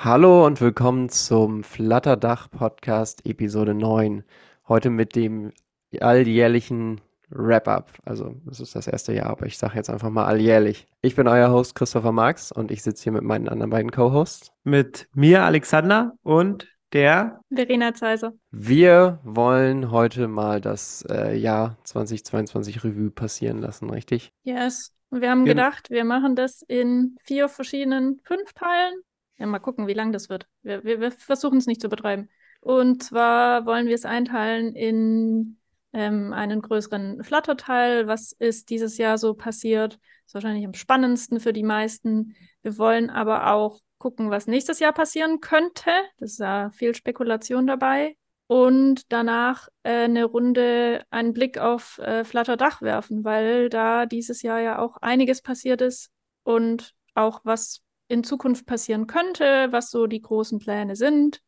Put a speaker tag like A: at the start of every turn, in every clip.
A: Hallo und willkommen zum Flatterdach Podcast Episode 9. Heute mit dem alljährlichen Wrap-up. Also, es ist das erste Jahr, aber ich sage jetzt einfach mal alljährlich. Ich bin euer Host Christopher Marx und ich sitze hier mit meinen anderen beiden Co-Hosts.
B: Mit mir, Alexander, und der
C: Verena Zeiser.
A: Wir wollen heute mal das äh, Jahr 2022 Revue passieren lassen, richtig?
C: Yes. Und wir haben
B: Gen-
C: gedacht, wir machen das in vier verschiedenen, fünf Teilen. Ja, mal gucken, wie lang das wird. Wir, wir, wir versuchen es nicht zu betreiben. Und zwar wollen wir es einteilen in ähm, einen größeren Flutter-Teil. Was ist dieses Jahr so passiert? Ist wahrscheinlich am spannendsten für die meisten. Wir wollen aber auch gucken, was nächstes Jahr passieren könnte. Das ist ja viel Spekulation dabei. Und danach äh, eine Runde einen Blick auf äh, Flutter Dach werfen, weil da dieses Jahr ja auch einiges passiert ist und auch was in Zukunft passieren könnte, was so die großen Pläne sind,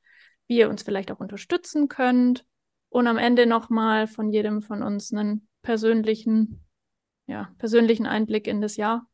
C: wie ihr uns vielleicht auch unterstützen könnt und am Ende nochmal von jedem von uns einen persönlichen, ja, persönlichen Einblick in das Jahr.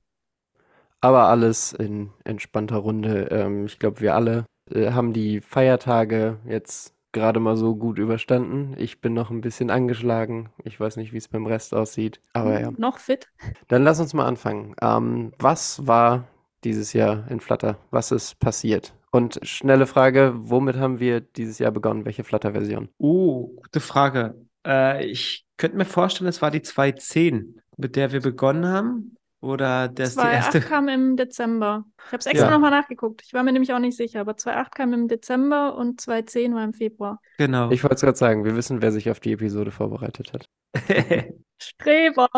A: Aber alles in entspannter Runde. Ähm, ich glaube, wir alle äh, haben die Feiertage jetzt gerade mal so gut überstanden. Ich bin noch ein bisschen angeschlagen. Ich weiß nicht, wie es beim Rest aussieht. Aber ja.
C: Noch fit.
A: Dann lass uns mal anfangen. Ähm, was war dieses Jahr in Flutter? Was ist passiert? Und schnelle Frage, womit haben wir dieses Jahr begonnen? Welche Flutter-Version?
B: Oh, gute Frage. Äh, ich könnte mir vorstellen, es war die 2.10, mit der wir begonnen haben. Oder das die
C: 2.8
B: erste.
C: kam im Dezember. Ich habe es extra
B: Ja.
C: nochmal nachgeguckt. Ich war mir nämlich auch nicht sicher, aber 2.8 kam im Dezember und 2.10 war im Februar.
B: Genau.
A: Ich wollte es gerade sagen, wir wissen, wer sich auf die Episode vorbereitet hat.
C: Streber.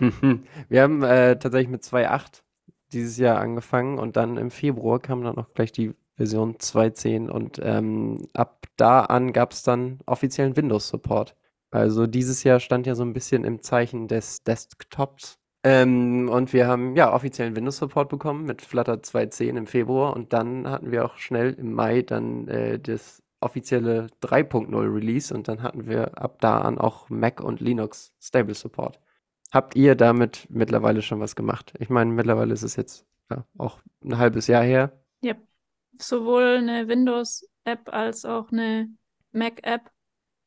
A: Wir haben äh, tatsächlich mit 2.8 dieses Jahr angefangen und dann im Februar kam dann auch gleich die Version 2.10 und ähm, ab da an gab es dann offiziellen Windows-Support. Also dieses Jahr stand ja so ein bisschen im Zeichen des Desktops. Ähm, und wir haben ja offiziellen Windows-Support bekommen mit Flutter 2.10 im Februar und dann hatten wir auch schnell im Mai dann äh, das offizielle 3.0 Release und dann hatten wir ab da an auch Mac und Linux Stable Support. Habt ihr damit mittlerweile schon was gemacht? Ich meine, mittlerweile ist es jetzt ja, auch ein halbes Jahr her.
C: Ja, sowohl eine Windows-App als auch eine Mac-App.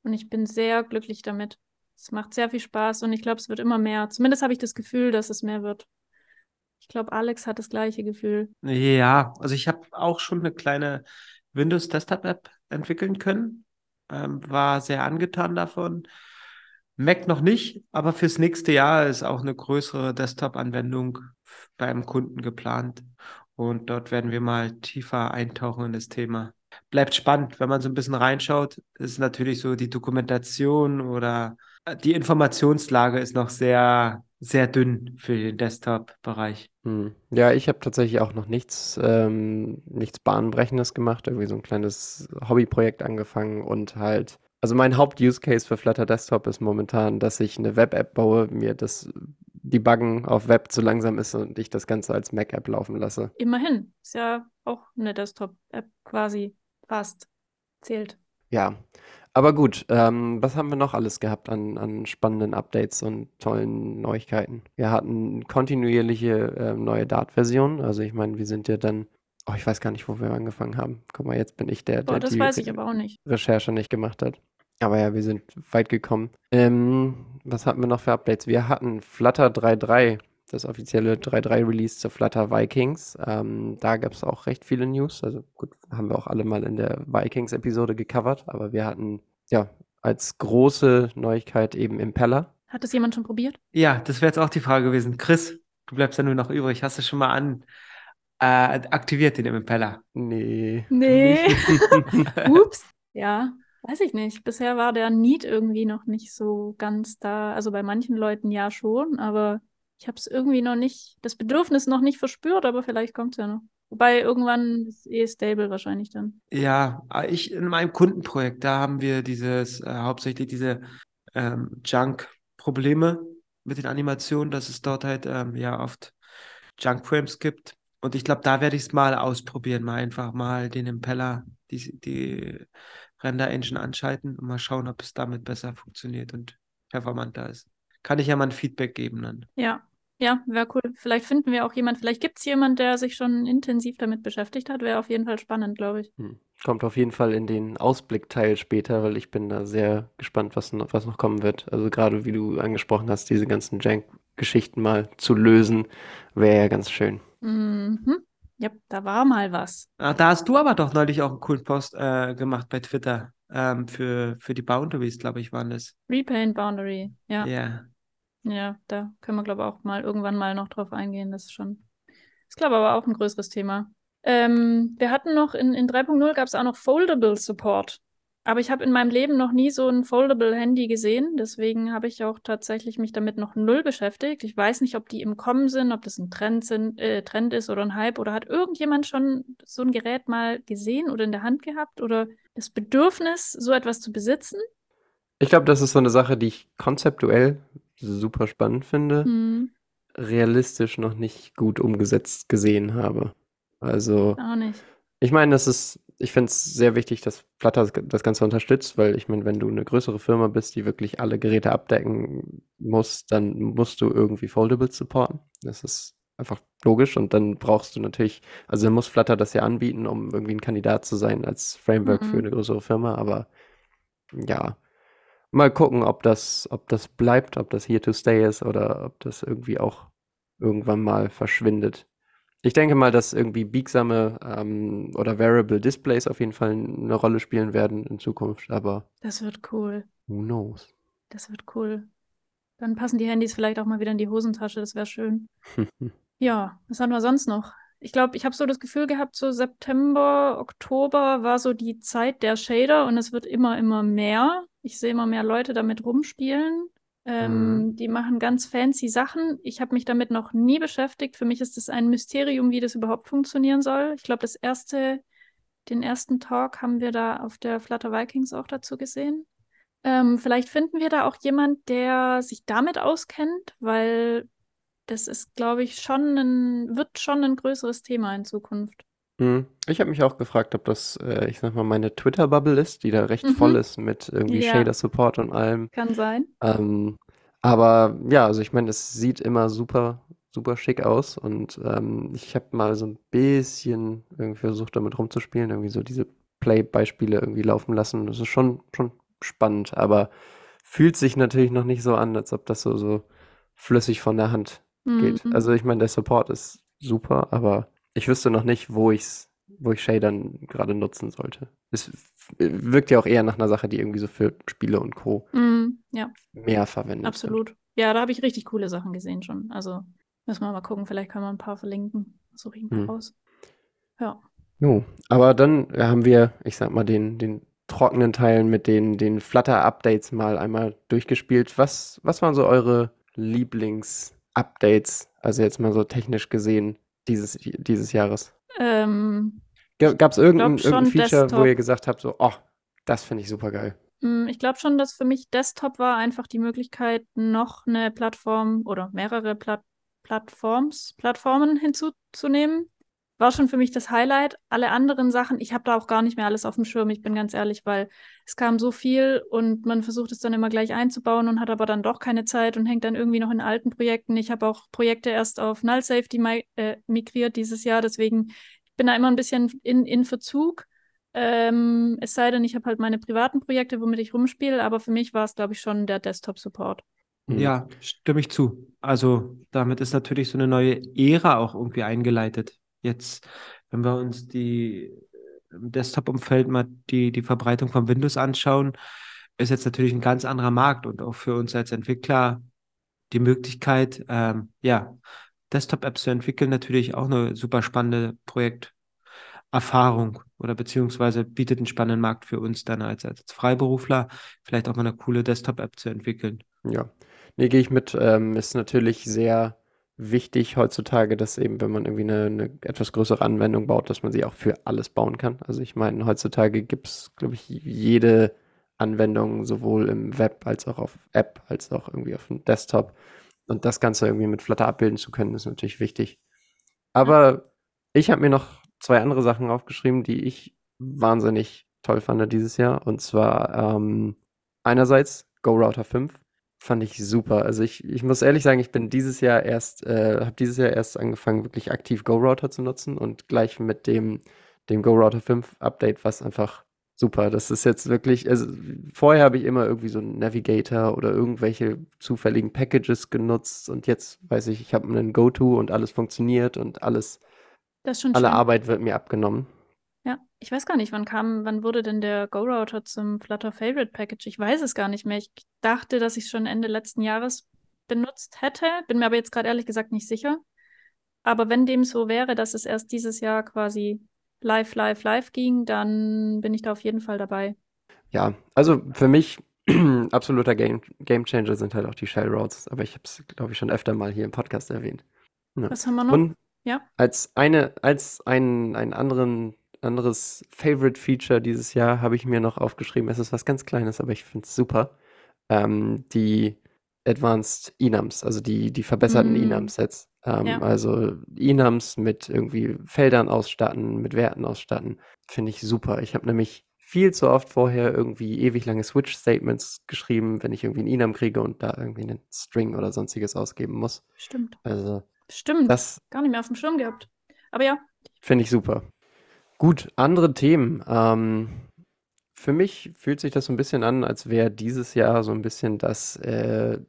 C: Und ich bin sehr glücklich damit. Es macht sehr viel Spaß und ich glaube, es wird immer mehr. Zumindest habe ich das Gefühl, dass es mehr wird. Ich glaube, Alex hat das gleiche Gefühl.
B: Ja, also ich habe auch schon eine kleine Windows Desktop-App entwickeln können. Ähm, war sehr angetan davon. Mac noch nicht, aber fürs nächste Jahr ist auch eine größere Desktop-Anwendung beim Kunden geplant. Und dort werden wir mal tiefer eintauchen in das Thema. Bleibt spannend, wenn man so ein bisschen reinschaut. Ist natürlich so die Dokumentation oder die Informationslage ist noch sehr, sehr dünn für den Desktop-Bereich.
A: Hm. Ja, ich habe tatsächlich auch noch nichts, ähm, nichts Bahnbrechendes gemacht, irgendwie so ein kleines Hobbyprojekt angefangen und halt, also mein Haupt-Use-Case für Flutter Desktop ist momentan, dass ich eine Web-App baue, mir das Debuggen auf Web zu langsam ist und ich das Ganze als Mac-App laufen lasse.
C: Immerhin. Ist ja auch eine Desktop-App quasi fast. Zählt.
A: Ja, aber gut, ähm, was haben wir noch alles gehabt an, an spannenden Updates und tollen Neuigkeiten? Wir hatten kontinuierliche ähm, neue Dart-Versionen, also ich meine, wir sind ja dann, oh, ich weiß gar nicht, wo wir angefangen haben. Guck mal, jetzt bin ich der,
C: Boah,
A: der
C: das
A: die
C: weiß ich aber auch nicht.
A: Recherche nicht gemacht hat. Aber ja, wir sind weit gekommen. Ähm, was hatten wir noch für Updates? Wir hatten Flutter 3.3, das offizielle 3.3 Release zu Flutter Vikings. Ähm, da gab es auch recht viele News. Also gut, haben wir auch alle mal in der Vikings-Episode gecovert, aber wir hatten ja als große Neuigkeit eben Impeller.
C: Hat das jemand schon probiert?
B: Ja, das wäre jetzt auch die Frage gewesen. Chris, du bleibst ja nur noch übrig. Hast du schon mal an äh, aktiviert den Impeller?
A: Nee.
C: Nee. Ups. Ja, weiß ich nicht. Bisher war der Need irgendwie noch nicht so ganz da. Also bei manchen Leuten ja schon, aber ich habe es irgendwie noch nicht, das Bedürfnis noch nicht verspürt, aber vielleicht kommt es ja noch. Wobei irgendwann ist eh stable wahrscheinlich dann.
B: Ja, äh, ich in meinem Kundenprojekt, da haben wir dieses, äh, hauptsächlich diese ähm, Junk-Probleme mit den Animationen, dass es dort halt ähm, ja oft Junk-Frames gibt. Und ich glaube, da werde ich es mal ausprobieren, mal einfach mal den Impeller, die, die Render-Engine anschalten und mal schauen, ob es damit besser funktioniert und performanter ist. Kann ich ja mal ein Feedback geben dann.
C: Ja. Ja, wäre cool. Vielleicht finden wir auch jemand, vielleicht gibt es jemand, der sich schon intensiv damit beschäftigt hat. Wäre auf jeden Fall spannend, glaube ich.
A: Hm. Kommt auf jeden Fall in den Ausblickteil später, weil ich bin da sehr gespannt, was noch, was noch kommen wird. Also gerade wie du angesprochen hast, diese ganzen Jank-Geschichten mal zu lösen, wäre ja ganz schön.
C: Mhm. Ja, da war mal was.
B: Ah, da hast du aber doch neulich auch einen coolen Post äh, gemacht bei Twitter ähm, für, für die Boundaries, glaube ich, waren das.
C: Repaint Boundary. Ja.
B: Ja.
C: Ja, da können wir, glaube ich, auch mal irgendwann mal noch drauf eingehen. Das ist schon, ist, glaube ich, aber auch ein größeres Thema. Ähm, wir hatten noch in, in 3.0 gab es auch noch Foldable Support. Aber ich habe in meinem Leben noch nie so ein Foldable Handy gesehen. Deswegen habe ich auch tatsächlich mich damit noch null beschäftigt. Ich weiß nicht, ob die im Kommen sind, ob das ein Trend, sind, äh, Trend ist oder ein Hype. Oder hat irgendjemand schon so ein Gerät mal gesehen oder in der Hand gehabt? Oder das Bedürfnis, so etwas zu besitzen?
A: Ich glaube, das ist so eine Sache, die ich konzeptuell super spannend finde,
C: Hm,
A: realistisch noch nicht gut umgesetzt gesehen habe. Also,
C: auch nicht.
A: ich meine, das ist, ich finde es sehr wichtig, dass Flutter das Ganze unterstützt, weil ich meine, wenn du eine größere Firma bist, die wirklich alle Geräte abdecken muss, dann musst du irgendwie Foldables supporten. Das ist einfach logisch und dann brauchst du natürlich, also dann muss Flutter das ja anbieten, um irgendwie ein Kandidat zu sein als Framework für
C: Mhm.
A: eine größere Firma, aber ja, mal gucken, ob das, ob das bleibt, ob das here to stay ist oder ob das irgendwie auch irgendwann mal verschwindet. Ich denke mal, dass irgendwie biegsame ähm, oder variable Displays auf jeden Fall eine Rolle spielen werden in Zukunft, aber
C: Das wird cool.
A: who knows?
C: Das wird cool. Dann passen die Handys vielleicht auch mal wieder in die Hosentasche. Das wäre schön. Ja, was hatten wir sonst noch? Ich glaube, ich habe so das Gefühl gehabt, so September, Oktober war so die Zeit der Shader und es wird immer, immer mehr. Ich sehe immer mehr Leute damit rumspielen. Ähm, Die machen ganz fancy Sachen. Ich habe mich damit noch nie beschäftigt. Für mich ist es ein Mysterium, wie das überhaupt funktionieren soll. Ich glaube, das erste, den ersten Talk haben wir da auf der Flutter Vikings auch dazu gesehen. Ähm, vielleicht finden wir da auch jemand, der sich damit auskennt, weil das ist, glaube ich, schon ein, wird schon ein größeres Thema in Zukunft.
A: Hm. Ich habe mich auch gefragt, ob das, äh, ich sag mal, meine Twitter-Bubble ist, die da recht
C: Mhm.
A: voll ist mit irgendwie
C: Ja.
A: Shader-Support und allem.
C: Kann sein.
A: Ähm, aber ja, also ich meine, es sieht immer super, super schick aus und ähm, ich habe mal so ein bisschen irgendwie versucht, damit rumzuspielen, irgendwie so diese Play-Beispiele irgendwie laufen lassen. Das ist schon, schon spannend, aber fühlt sich natürlich noch nicht so an, als ob das so, so flüssig von der Hand geht.
C: Mhm.
A: Also ich meine, der Support ist super, aber ich wüsste noch nicht, wo ich's, wo ich Shadern gerade nutzen sollte. Es wirkt ja auch eher nach einer Sache, die irgendwie so für Spiele und Co.
C: Mhm. Ja,
A: mehr verwendet wird.
C: absolut. Ja, da habe ich richtig coole Sachen gesehen schon. Also müssen wir mal gucken. Vielleicht können wir ein paar verlinken. Suche ich ein paar
A: Hm.
C: raus. Ja.
A: Jo, aber dann haben wir, ich sag mal, den, den trockenen Teilen mit den, den Flutter-Updates mal einmal durchgespielt. Was, was waren so eure Lieblings-Updates, also jetzt mal so technisch gesehen, dieses, dieses Jahres?
C: Ähm,
A: Gab es irgendein, irgendein Feature, wo
C: Desktop.
A: ihr gesagt habt, so, oh, das finde ich super geil?
C: Mm, Ich glaube schon, dass für mich Desktop war einfach die Möglichkeit, noch eine Plattform oder mehrere Plat Plattforms, Plattformen hinzuzunehmen. War schon für mich das Highlight. Alle anderen Sachen, ich habe da auch gar nicht mehr alles auf dem Schirm, ich bin ganz ehrlich, weil es kam so viel und man versucht es dann immer gleich einzubauen und hat aber dann doch keine Zeit und hängt dann irgendwie noch in alten Projekten. Ich habe auch Projekte erst auf Null Safety mi äh, migriert dieses Jahr, deswegen ich bin da immer ein bisschen in, in Verzug. Ähm, es sei denn, ich habe halt meine privaten Projekte, womit ich rumspiele, aber für mich war es, glaube ich, schon der Desktop-Support.
A: Hm.
B: Ja, stimme ich zu. Also damit ist natürlich so eine neue Ära auch irgendwie eingeleitet. Jetzt, wenn wir uns die im Desktop-Umfeld mal die, die Verbreitung von Windows anschauen, ist jetzt natürlich ein ganz anderer Markt und auch für uns als Entwickler die Möglichkeit, ähm, ja, Desktop-Apps zu entwickeln, natürlich auch eine super spannende Projekterfahrung oder beziehungsweise bietet einen spannenden Markt für uns dann als, als Freiberufler, vielleicht auch mal eine coole Desktop-App zu entwickeln.
A: Ja, nee, gehe ich mit. Ähm, ist natürlich sehr wichtig heutzutage, dass eben, wenn man irgendwie eine, eine etwas größere Anwendung baut, dass man sie auch für alles bauen kann. Also ich meine, heutzutage gibt es, glaube ich, jede Anwendung sowohl im Web als auch auf App, als auch irgendwie auf dem Desktop. Und das Ganze irgendwie mit Flutter abbilden zu können, ist natürlich wichtig. Aber ich habe mir noch zwei andere Sachen aufgeschrieben, die ich wahnsinnig toll fand dieses Jahr. Und zwar ähm, einerseits GoRouter 5 fand ich super. Also ich, ich muss ehrlich sagen, ich bin dieses Jahr erst, äh, habe dieses Jahr erst angefangen, wirklich aktiv GoRouter zu nutzen und gleich mit dem, dem GoRouter 5 Update, was einfach super. Das ist jetzt wirklich, also vorher habe ich immer irgendwie so einen Navigator oder irgendwelche zufälligen Packages genutzt und jetzt weiß ich, ich habe einen Go-To und alles funktioniert und alles, alle
C: schön.
A: Arbeit wird mir abgenommen.
C: Ich weiß gar nicht, wann kam, wann wurde denn der Go-Router zum Flutter Favorite Package? Ich weiß es gar nicht mehr. Ich dachte, dass ich es schon Ende letzten Jahres benutzt hätte, bin mir aber jetzt gerade ehrlich gesagt nicht sicher. Aber wenn dem so wäre, dass es erst dieses Jahr quasi live, live, live ging, dann bin ich da auf jeden Fall dabei.
A: Ja, also für mich absoluter Game, Game Changer sind halt auch die Shell Routes, aber ich habe es, glaube ich, schon öfter mal hier im Podcast erwähnt. Ja.
C: Was haben wir noch?
A: Und
C: Ja.
A: als eine, als ein, ein anderen, anderes Favorite Feature dieses Jahr habe ich mir noch aufgeschrieben, es ist was ganz Kleines, aber ich finde es super. Ähm, die Advanced Enums, also die, die verbesserten
C: Mm.
A: Enum-Sets. Ähm,
C: Ja.
A: Also Enums mit irgendwie Feldern ausstatten, mit Werten ausstatten, finde ich super. Ich habe nämlich viel zu oft vorher irgendwie ewig lange Switch-Statements geschrieben, wenn ich irgendwie einen Enum kriege und da irgendwie einen String oder sonstiges ausgeben muss.
C: Stimmt.
A: Also
C: Stimmt.
A: das
C: Gar nicht mehr auf dem Schirm gehabt. Aber ja,
A: Finde ich super. Gut, andere Themen. Ähm, für mich fühlt sich das so ein bisschen an, als wäre dieses Jahr so ein bisschen das, äh,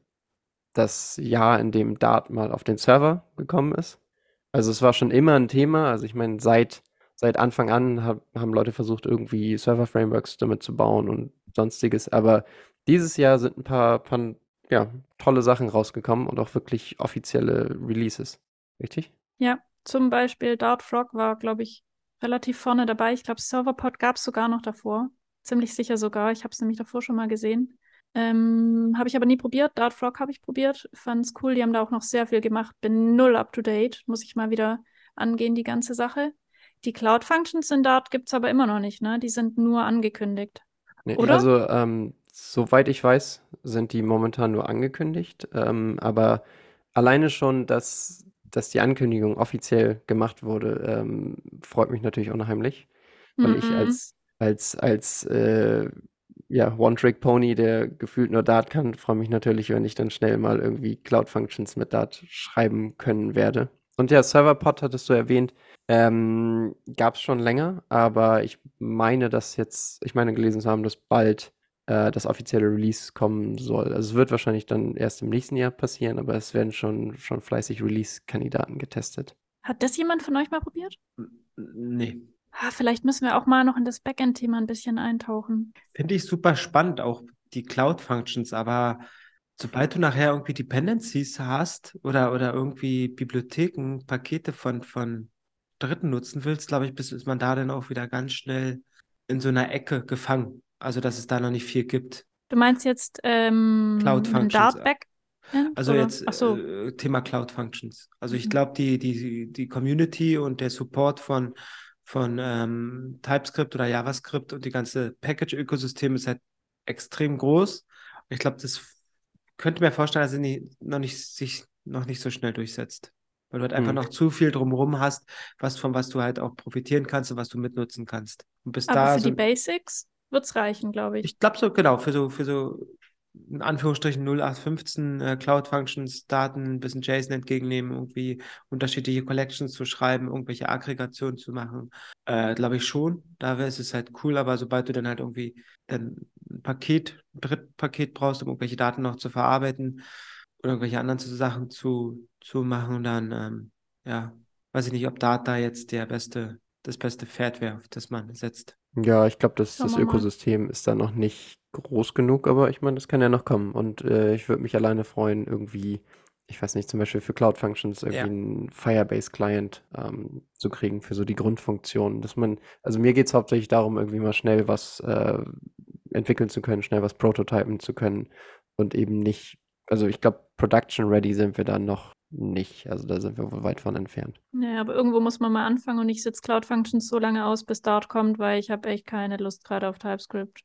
A: das Jahr, in dem Dart mal auf den Server gekommen ist. Also es war schon immer ein Thema. Also ich meine, seit, seit Anfang an hab, haben Leute versucht, irgendwie Server-Frameworks damit zu bauen und sonstiges. Aber dieses Jahr sind ein paar, paar ja, tolle Sachen rausgekommen und auch wirklich offizielle Releases. Richtig?
C: ja. Zum Beispiel Dart Frog war, glaube ich, relativ vorne dabei. Ich glaube, Serverpod gab es sogar noch davor. Ziemlich sicher sogar. Ich habe es nämlich davor schon mal gesehen. Ähm, habe ich aber nie probiert. Dart Frog habe ich probiert. Fand es cool. Die haben da auch noch sehr viel gemacht. Bin null up to date. Muss ich mal wieder angehen, die ganze Sache. Die Cloud Functions in Dart gibt es aber immer noch nicht, ne? Die sind nur angekündigt.
A: Nee,
C: Oder?
A: also ähm, soweit ich weiß, sind die momentan nur angekündigt. Ähm, aber alleine schon, dass, dass die Ankündigung offiziell gemacht wurde, ähm, freut mich natürlich unheimlich. Weil ich
C: Mhm.
A: als, als, als äh, ja, One-Trick-Pony, der gefühlt nur Dart kann, freue mich natürlich, wenn ich dann schnell mal irgendwie Cloud-Functions mit Dart schreiben können werde. Und ja, Serverpod hattest du erwähnt, ähm, gab es schon länger, aber ich meine, dass jetzt, ich meine gelesen zu haben, dass bald äh, das offizielle Release kommen soll. Also es wird wahrscheinlich dann erst im nächsten Jahr passieren, aber es werden schon, schon fleißig Release-Kandidaten getestet.
C: Hat das jemand von euch mal probiert?
B: Nee.
C: Ah, vielleicht müssen wir auch mal noch in das Backend-Thema ein bisschen eintauchen.
B: Finde ich super spannend, auch die Cloud-Functions, aber sobald du nachher irgendwie Dependencies hast oder, oder irgendwie Bibliotheken, Pakete von, von Dritten nutzen willst, glaube ich, bis- ist man da dann auch wieder ganz schnell in so einer Ecke gefangen. Also, dass es da noch nicht viel gibt.
C: Du meinst jetzt ähm,
B: Cloud Functions? Also
C: oder?
B: jetzt
C: Ach so.
B: äh, Thema Cloud Functions. Also ich
C: Mhm.
B: glaube, die, die, die Community und der Support von, von ähm, TypeScript oder JavaScript und die ganze Package-Ökosystem ist halt extrem groß. Ich glaube, das könnte mir vorstellen, dass es nie, noch nicht, sich noch nicht so schnell durchsetzt. Weil du halt einfach
A: Hm.
B: noch zu viel drumherum hast, was, von was du halt auch profitieren kannst und was du mitnutzen kannst. Und bis
C: Aber
B: da
C: für
B: so,
C: die Basics wird es reichen, glaube ich.
B: ich glaube so, genau, für so, für so in Anführungsstrichen 0815 äh, Cloud Functions, Daten, ein bisschen JSON entgegennehmen, irgendwie unterschiedliche Collections zu schreiben, irgendwelche Aggregationen zu machen. Äh, glaube ich schon. Da wäre es halt cool, aber sobald du dann halt irgendwie dann ein Paket, ein Drittpaket brauchst, um irgendwelche Daten noch zu verarbeiten oder irgendwelche anderen Sachen zu, zu machen, dann ähm, ja, weiß ich nicht, ob Data jetzt der beste, das beste Pferd wäre, auf das man setzt.
A: Ja, ich glaube, das,
C: Schauen
A: das
C: wir mal.
A: Ökosystem ist da noch nicht groß genug, aber ich meine, das kann ja noch kommen. Und äh, ich würde mich alleine freuen, irgendwie, ich weiß nicht, zum Beispiel für Cloud Functions irgendwie
B: Ja.
A: einen Firebase-Client ähm, zu kriegen für so die Grundfunktionen. Dass man, also mir geht es hauptsächlich darum, irgendwie mal schnell was äh, entwickeln zu können, schnell was prototypen zu können und eben nicht, also ich glaube, Production Ready sind wir da noch nicht. Also da sind wir wohl weit von entfernt.
C: Ja, aber irgendwo muss man mal anfangen und ich sitze Cloud Functions so lange aus, bis Dart kommt, weil ich habe echt keine Lust gerade auf TypeScript.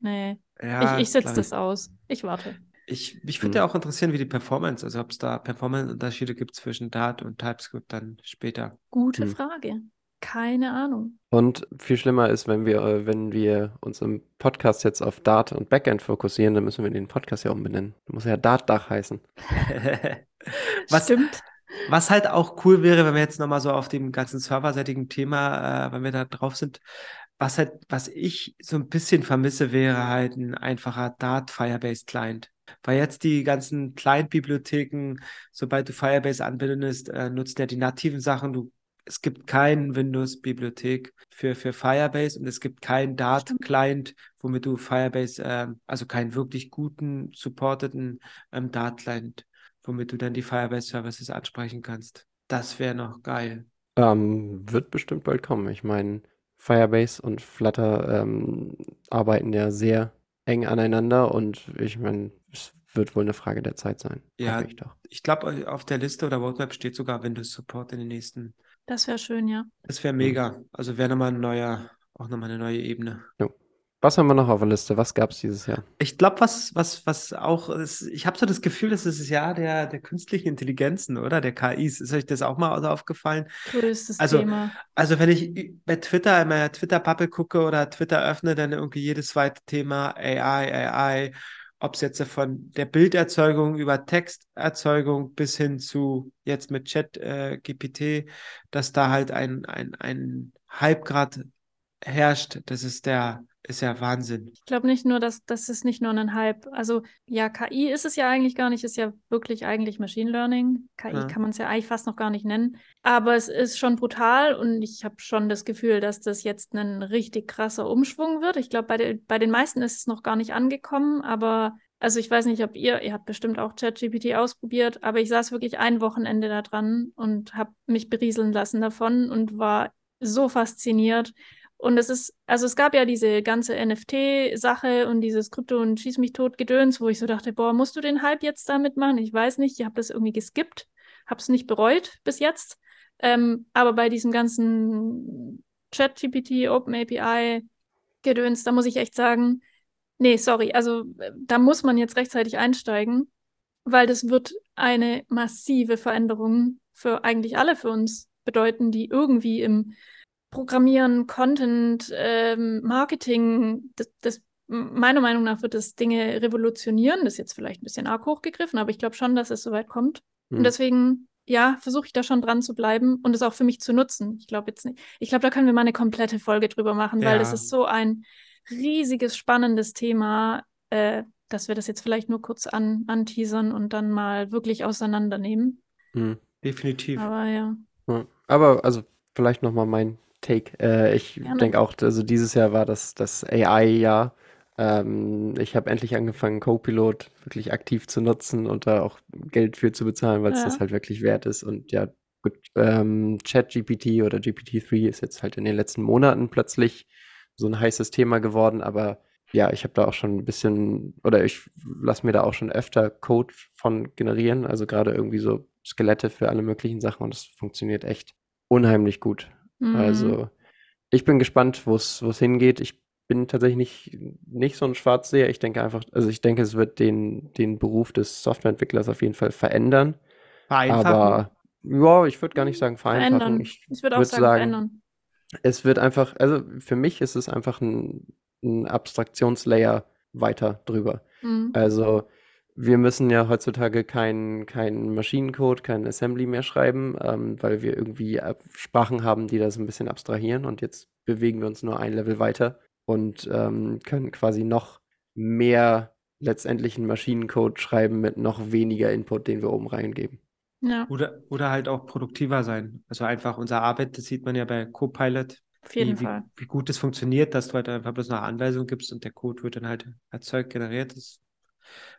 C: Nee,
B: Ja,
C: ich, ich sitze das aus. Ich warte.
B: Ich, mich
A: Hm.
B: würde ja auch interessieren, wie die Performance, also ob es da Performance-Unterschiede gibt zwischen Dart und TypeScript dann später.
C: Gute
A: Hm.
C: Frage. Keine Ahnung.
A: Und viel schlimmer ist, wenn wir, äh, wenn wir uns im Podcast jetzt auf Dart und Backend fokussieren, dann müssen wir den Podcast ja umbenennen. Da muss ja Dart-Dach heißen.
B: Was-
C: Stimmt.
B: Was halt auch cool wäre, wenn wir jetzt nochmal so auf dem ganzen serverseitigen Thema, äh, wenn wir da drauf sind, was halt, was ich so ein bisschen vermisse, wäre halt ein einfacher Dart Firebase Client. Weil jetzt die ganzen Client-Bibliotheken, sobald du Firebase anbindest, äh, nutzt ja die nativen Sachen. Du, es gibt keinen Windows-Bibliothek für, für Firebase und es gibt keinen Dart-Client, womit du Firebase, ähm, also keinen wirklich guten, supporteten ähm, Dart-Client, womit du dann die Firebase-Services ansprechen kannst. Das wäre noch geil.
A: Ähm, wird bestimmt bald kommen. Ich meine, Firebase und Flutter ähm, arbeiten ja sehr eng aneinander und ich meine, es wird wohl eine Frage der Zeit sein.
B: Ja.
A: Ich.
B: Ich glaube, auf der Liste oder Roadmap steht sogar Windows Support in den nächsten.
C: Das wäre schön, ja.
B: Das wäre mega. Also wäre nochmal ein neuer, auch nochmal eine neue Ebene.
A: Was haben wir noch auf der Liste? Was gab es dieses Jahr?
B: Ich glaube, was, was, was auch ist, ich habe so das Gefühl, das ist das Jahr der, der künstlichen Intelligenzen, oder? Der KIs. Ist euch das auch mal so aufgefallen?
C: Größtes
B: Also,
C: Thema.
B: Also wenn ich bei Twitter in meiner Twitter-Bubble gucke oder Twitter öffne, dann irgendwie jedes zweite Thema AI, AI, ob es jetzt von der Bilderzeugung über Texterzeugung bis hin zu jetzt mit Chat äh, GPT, dass da halt ein, ein, ein Hype gerade herrscht. Das ist der, ist ja Wahnsinn.
C: Ich glaube nicht nur, dass das ist nicht nur ein Hype. Also ja, KI ist es ja eigentlich gar nicht, ist ja wirklich eigentlich Machine Learning. KI
B: Ja.
C: kann man es ja eigentlich fast noch gar nicht nennen. Aber es ist schon brutal und ich habe schon das Gefühl, dass das jetzt ein richtig krasser Umschwung wird. Ich glaube, bei, de bei den meisten ist es noch gar nicht angekommen, aber also ich weiß nicht, ob ihr, ihr habt bestimmt auch ChatGPT ausprobiert, aber ich saß wirklich ein Wochenende da dran und habe mich berieseln lassen davon und war so fasziniert. Und es ist, also es gab ja diese ganze NFT-Sache und dieses Krypto- und Schieß mich tot Gedöns, wo ich so dachte, boah, musst du den Hype jetzt damit machen? Ich weiß nicht, ich habe das irgendwie geskippt, habe es nicht bereut bis jetzt. Ähm, aber bei diesem ganzen ChatGPT, OpenAPI Gedöns, da muss ich echt sagen, nee, sorry, also äh, da muss man jetzt rechtzeitig einsteigen, weil das wird eine massive Veränderung für eigentlich alle für uns bedeuten, die irgendwie im Programmieren, Content, ähm, Marketing, das, das, meiner Meinung nach wird das Dinge revolutionieren. Das ist jetzt vielleicht ein bisschen arg hochgegriffen, aber ich glaube schon, dass es soweit kommt.
A: Hm.
C: Und deswegen, ja, versuche ich da schon dran zu bleiben und es auch für mich zu nutzen. Ich glaube jetzt nicht. Ich glaube, da können wir mal eine komplette Folge drüber machen, weil das
B: Ja.
C: ist so ein riesiges, spannendes Thema, äh, dass wir das jetzt vielleicht nur kurz an, anteasern und dann mal wirklich auseinandernehmen.
A: Hm.
B: Definitiv.
C: Aber ja.
A: Ja. Aber also vielleicht nochmal mein Take. Äh, ich denke auch, also dieses Jahr war das, das AI-Jahr. Ähm, ich habe endlich angefangen, Copilot wirklich aktiv zu nutzen und da auch Geld für zu bezahlen, weil es
C: Ja.
A: das halt wirklich wert ist. Und ja, gut, ähm, ChatGPT oder GPT-3 ist jetzt halt in den letzten Monaten plötzlich so ein heißes Thema geworden, aber ja, ich habe da auch schon ein bisschen, oder ich lasse mir da auch schon öfter Code von generieren, also gerade irgendwie so Skelette für alle möglichen Sachen und es funktioniert echt unheimlich gut.
C: Mhm.
A: Also ich bin gespannt, wo es hingeht. Ich bin tatsächlich nicht, nicht so ein Schwarzseher. Ich denke einfach, also ich denke, es wird den, den Beruf des Softwareentwicklers auf jeden Fall verändern. Aber ja, ich würde gar nicht sagen vereinfachen.
C: verändern.
A: Ich
C: Ich würde auch
A: würd
C: sagen,
A: sagen,
C: verändern.
A: es wird einfach, also für mich ist es einfach ein, ein Abstraktionslayer weiter drüber.
C: Mhm.
A: Also wir müssen ja heutzutage keinen kein Maschinencode, kein Assembly mehr schreiben, ähm, weil wir irgendwie Ab- Sprachen haben, die das ein bisschen abstrahieren und jetzt bewegen wir uns nur ein Level weiter und ähm, können quasi noch mehr letztendlich einen Maschinencode schreiben mit noch weniger Input, den wir oben reingeben.
C: Ja,
B: Oder, oder halt auch produktiver sein. Also einfach unsere Arbeit, das sieht man ja bei Copilot,
C: auf jeden
B: wie, wie,
C: Fall.
B: wie gut das funktioniert, dass du halt einfach bloß eine Anweisung gibst und der Code wird dann halt erzeugt, generiert. Das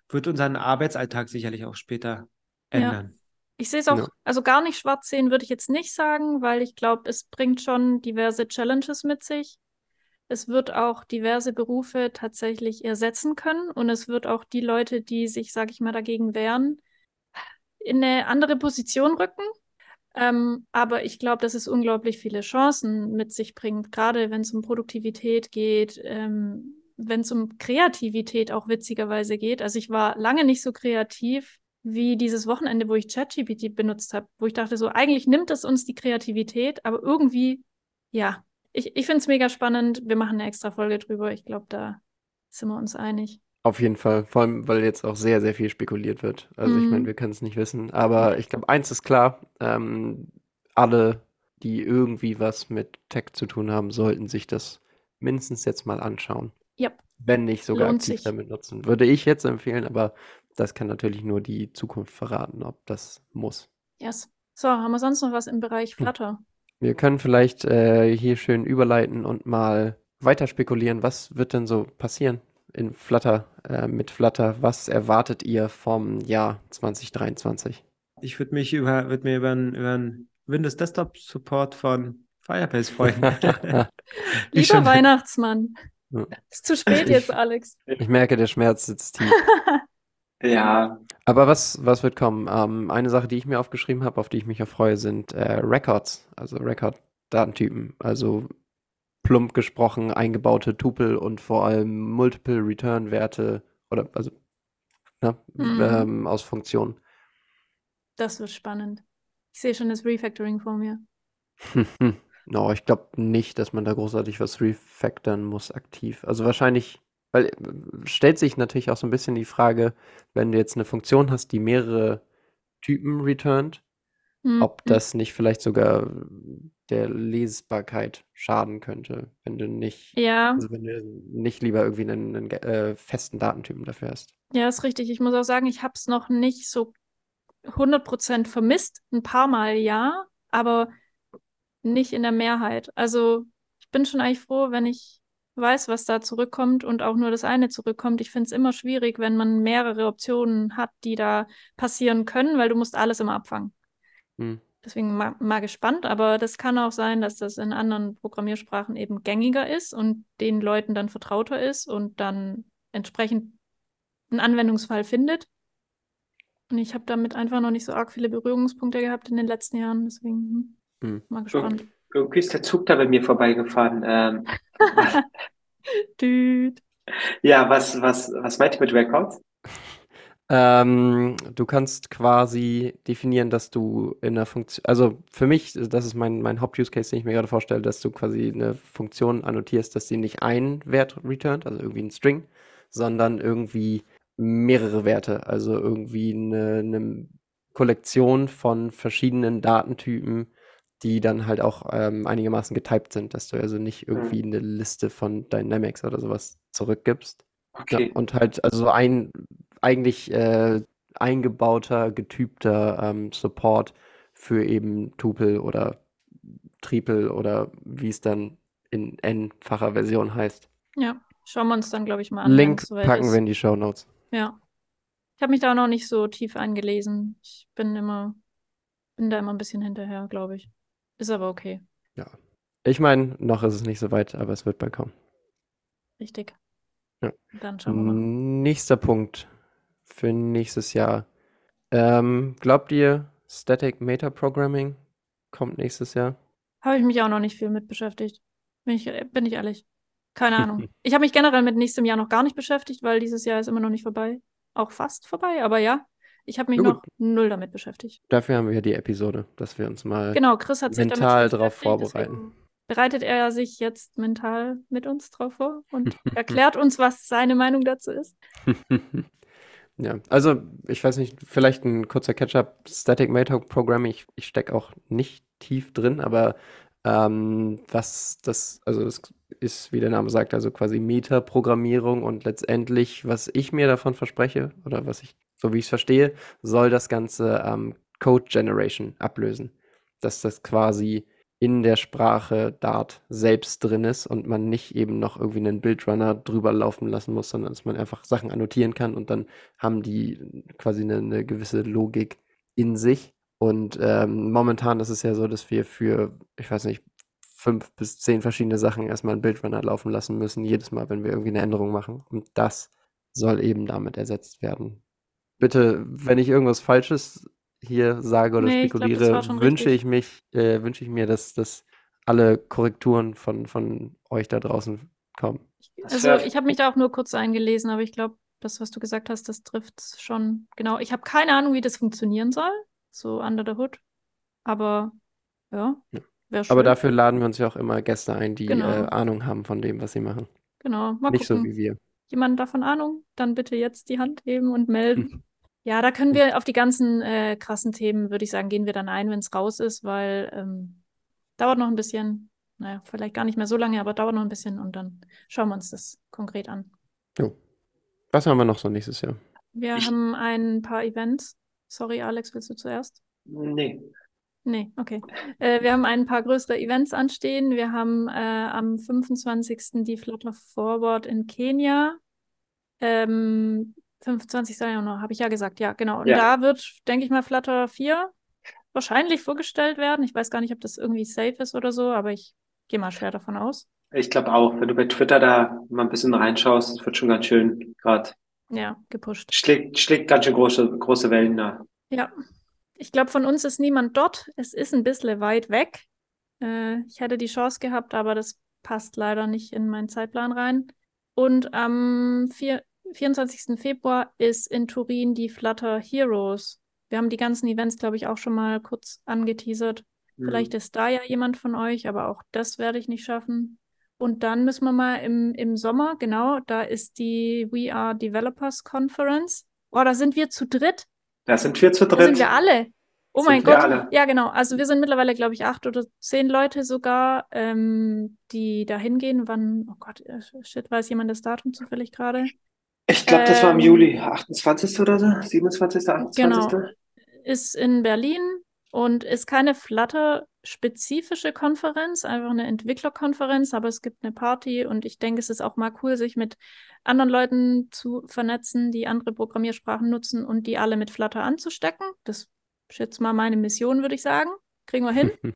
B: wird unseren Arbeitsalltag sicherlich auch später
C: Ja.
B: ändern.
C: Ich sehe es auch,
A: Ja.
C: also gar nicht schwarz sehen würde ich jetzt nicht sagen, weil ich glaube, es bringt schon diverse Challenges mit sich. Es wird auch diverse Berufe tatsächlich ersetzen können und es wird auch die Leute, die sich, sage ich mal, dagegen wehren, in eine andere Position rücken. Ähm, aber ich glaube, dass es unglaublich viele Chancen mit sich bringt, gerade wenn es um Produktivität geht, ähm, wenn es um Kreativität auch witzigerweise geht. Also ich war lange nicht so kreativ wie dieses Wochenende, wo ich ChatGPT benutzt habe, wo ich dachte, so eigentlich nimmt es uns die Kreativität, aber irgendwie ja, ich, ich finde es mega spannend. Wir machen eine extra Folge drüber. Ich glaube, da sind wir uns einig.
A: Auf jeden Fall, vor allem, weil jetzt auch sehr, sehr viel spekuliert wird. Also ich meine,
C: Mhm.
A: wir können es nicht wissen, aber ich glaube, eins ist klar, ähm, alle, die irgendwie was mit Tech zu tun haben, sollten sich das mindestens jetzt mal anschauen.
C: Yep.
A: Wenn nicht sogar
C: Lohnt
A: aktiv
C: sich.
A: damit nutzen. Würde ich jetzt empfehlen, aber das kann natürlich nur die Zukunft verraten, ob das muss.
C: Yes. So, haben wir sonst noch was im Bereich
A: Hm.
C: Flutter?
A: Wir können vielleicht äh, hier schön überleiten und mal weiter spekulieren, was wird denn so passieren in Flutter, äh, mit Flutter? Was erwartet ihr vom Jahr 2023?
B: Ich würde mich über, würd mir über einen, über einen Windows Desktop Support von Firebase freuen.
C: Lieber
B: schon-
C: Weihnachtsmann.
A: Ja.
C: Ist zu spät jetzt, Alex.
A: Ich merke, der Schmerz sitzt tief.
D: Ja,
A: Aber was, was wird kommen? Ähm, eine Sache, die ich mir aufgeschrieben habe, auf die ich mich auch freue, sind äh, Records, also Record-Datentypen. Also plump gesprochen eingebaute Tupel und vor allem Multiple Return-Werte oder also ne,
C: Mhm.
A: ähm, aus Funktionen.
C: Das wird spannend. Ich sehe schon das Refactoring vor mir.
A: No, ich glaube nicht, dass man da großartig was refactoren muss aktiv. Also wahrscheinlich, weil äh, stellt sich natürlich auch so ein bisschen die Frage, wenn du jetzt eine Funktion hast, die mehrere Typen returnt,
C: Hm,
A: ob
C: hm.
A: das nicht vielleicht sogar der Lesbarkeit schaden könnte, wenn du nicht,
C: Ja,
A: also wenn du nicht lieber irgendwie einen, einen äh, festen Datentypen dafür hast.
C: ja, ist richtig. Ich muss auch sagen, ich habe es noch nicht so 100% vermisst. Ein paar Mal ja, aber nicht in der Mehrheit. Also ich bin schon eigentlich froh, wenn ich weiß, was da zurückkommt und auch nur das eine zurückkommt. Ich finde es immer schwierig, wenn man mehrere Optionen hat, die da passieren können, weil du musst alles immer abfangen.
A: Hm.
C: Deswegen mal, mal gespannt, aber das kann auch sein, dass das in anderen Programmiersprachen eben gängiger ist und den Leuten dann vertrauter ist und dann entsprechend einen Anwendungsfall findet. Und ich habe damit einfach noch nicht so arg viele Berührungspunkte gehabt in den letzten Jahren, deswegen hm,
A: Hm.
C: mal gespannt.
D: irgendwie ist der Zug da bei mir vorbeigefahren. Ähm,
C: Düt.
D: ja, was, was, was meint ihr mit Records?
A: Ähm, du kannst quasi definieren, dass du in einer Funktion, also für mich, das ist mein, mein Haupt-Use-Case, den ich mir gerade vorstelle, dass du quasi eine Funktion annotierst, dass sie nicht einen Wert returnt, also irgendwie ein String, sondern irgendwie mehrere Werte, also irgendwie eine, eine Kollektion von verschiedenen Datentypen, die dann halt auch ähm, einigermaßen getyped sind, dass du also nicht irgendwie eine Liste von Dynamics oder sowas zurückgibst. Ja,
D: Okay.
A: und halt, also ein eigentlich äh, eingebauter, getypter ähm, Support für eben Tupel oder Triple oder wie es dann in n-facher Version heißt.
C: Ja, schauen wir uns dann, glaube ich, mal an,
A: Link packen
C: ist.
A: wir in die Show Notes.
C: Ja. Ich habe mich da noch nicht so tief eingelesen. Ich bin immer, bin da immer ein bisschen hinterher, glaube ich. Ist aber okay.
A: Ich meine, noch ist es nicht so weit, aber es wird bald kommen.
C: Richtig.
A: Ja.
C: Dann schauen wir mal.
A: Nächster Punkt für nächstes Jahr. Ähm, glaubt ihr, Static Meta Programming kommt nächstes Jahr?
C: Habe ich mich auch noch nicht viel mit beschäftigt. Bin ich, bin ich ehrlich. Keine Ahnung. Ich habe mich generell mit nächstem Jahr noch gar nicht beschäftigt, weil dieses Jahr ist immer noch nicht vorbei. Auch fast vorbei, aber ja. Ich habe mich
A: Ja,
C: noch null damit beschäftigt.
A: Dafür haben wir ja die Episode, dass wir uns mal
C: Genau, Chris hat
A: mental
C: beschäftigt,
A: vorbereiten.
C: Bereitet er sich jetzt mental mit uns drauf vor und erklärt uns, was seine Meinung dazu ist?
A: Ja, also ich weiß nicht, vielleicht ein kurzer Catch-up. Static Meta Programming, ich, ich stecke auch nicht tief drin, aber ähm, was das, also das ist, wie der Name sagt, also quasi Meta-Programmierung und letztendlich, was ich mir davon verspreche oder was ich, so wie ich es verstehe, soll das Ganze ähm, Code Generation ablösen. Dass das quasi in der Sprache Dart selbst drin ist und man nicht eben noch irgendwie einen Bildrunner drüber laufen lassen muss, sondern dass man einfach Sachen annotieren kann und dann haben die quasi eine, eine gewisse Logik in sich. Und ähm, momentan ist es ja so, dass wir für, ich weiß nicht, fünf bis zehn verschiedene Sachen erstmal einen Bildrunner laufen lassen müssen, jedes Mal, wenn wir irgendwie eine Änderung machen. Und das soll eben damit ersetzt werden. Bitte, wenn ich irgendwas Falsches hier sage oder
C: Nee, ich glaub,
A: spekuliere,
C: war schon
A: wünsche
C: richtig.
A: ich mich, äh, wünsche ich mir, dass, dass alle Korrekturen von, von euch da draußen kommen.
C: Also ich habe mich da auch nur kurz eingelesen, aber ich glaube, das, was du gesagt hast, das trifft schon genau. Ich habe keine Ahnung, wie das funktionieren soll, so under the hood. Aber ja, wäre
A: Aber dafür laden wir uns ja auch immer Gäste ein, die
C: Genau.
A: äh, Ahnung haben von dem, was sie machen.
C: Genau, mal
A: Nicht so
C: gucken.
A: wie wir.
C: Jemand davon Ahnung? Dann bitte jetzt die Hand heben und melden. Ja, da können wir auf die ganzen äh, krassen Themen, würde ich sagen, gehen wir dann ein, wenn es raus ist, weil ähm, dauert noch ein bisschen. Naja, vielleicht gar nicht mehr so lange, aber dauert noch ein bisschen und dann schauen wir uns das konkret an.
A: Jo. Was haben wir noch so nächstes Jahr?
C: Wir
D: Ich-
C: haben ein paar Events. Sorry, Alex, willst du zuerst?
D: Nee.
C: Nee, okay. Äh, wir haben ein paar größere Events anstehen. Wir haben äh, am 25. die Flutter Forward in Kenia. Ähm, 25. Januar, habe ich ja gesagt, ja, genau. Und
D: Ja.
C: da wird, denke ich mal, Flutter 4 wahrscheinlich vorgestellt werden. Ich weiß gar nicht, ob das irgendwie safe ist oder so, aber ich gehe mal schwer davon aus.
D: Ich glaube auch, wenn du bei Twitter da mal ein bisschen reinschaust, das wird schon ganz schön gerade.
C: Ja, gepusht.
D: Schlägt, schlägt ganz schön große, große Wellen da.
C: Ja, ich glaube, von uns ist niemand dort. Es ist ein bisschen weit weg. Äh, ich hätte die Chance gehabt, aber das passt leider nicht in meinen Zeitplan rein. Und am vier, 24. Februar ist in Turin die Flutter Heroes. Wir haben die ganzen Events, glaube ich, auch schon mal kurz angeteasert.
D: Hm.
C: Vielleicht ist da ja jemand von euch, aber auch das werde ich nicht schaffen. Und dann müssen wir mal im, im Sommer, genau, da ist die We Are Developers Conference. Oh, da sind wir zu dritt.
D: Da sind wir zu
C: Da
D: dritt.
C: sind wir alle. Oh mein Gott.
D: alle.
C: Ja, genau. Also wir sind mittlerweile, glaube ich, acht oder zehn Leute sogar, ähm, die da hingehen. Wann, oh Gott, äh, shit, weiß jemand das Datum zufällig gerade?
D: Ich glaube, das war im
C: Ähm,
D: Juli, 28. oder so, 27., 28.
C: Genau. Ist in Berlin und ist keine Flutter-spezifische Konferenz, einfach eine Entwicklerkonferenz, aber es gibt eine Party und ich denke, es ist auch mal cool, sich mit anderen Leuten zu vernetzen, die andere Programmiersprachen nutzen und die alle mit Flutter anzustecken. Das ist jetzt mal meine Mission, würde ich sagen. Kriegen wir hin.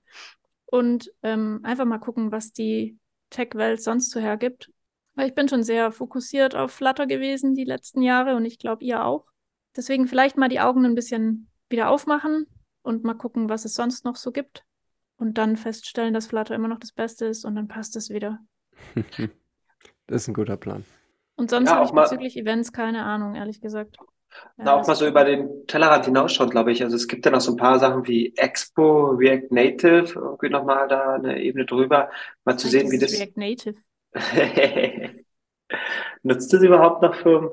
C: und ähm, einfach mal gucken, was die Tech-Welt sonst so hergibt. Weil ich bin schon sehr fokussiert auf Flutter gewesen die letzten Jahre und ich glaube, ihr auch. Deswegen vielleicht mal die Augen ein bisschen wieder aufmachen und mal gucken, was es sonst noch so gibt. Und dann feststellen, dass Flutter immer noch das Beste ist und dann passt es wieder.
A: Das ist ein guter Plan.
C: Und sonst
D: Ja,
C: habe
D: auch
C: ich
D: mal-
C: bezüglich Events keine Ahnung, ehrlich gesagt.
D: Na, auch
C: das-
D: mal so über den Tellerrand hinausschauen, glaube ich. Also es gibt ja noch so ein paar Sachen wie Expo, React Native, irgendwie nochmal da eine Ebene drüber, mal zu sehen, wie das.
C: React Native.
D: Nutzt sie überhaupt noch Firmen?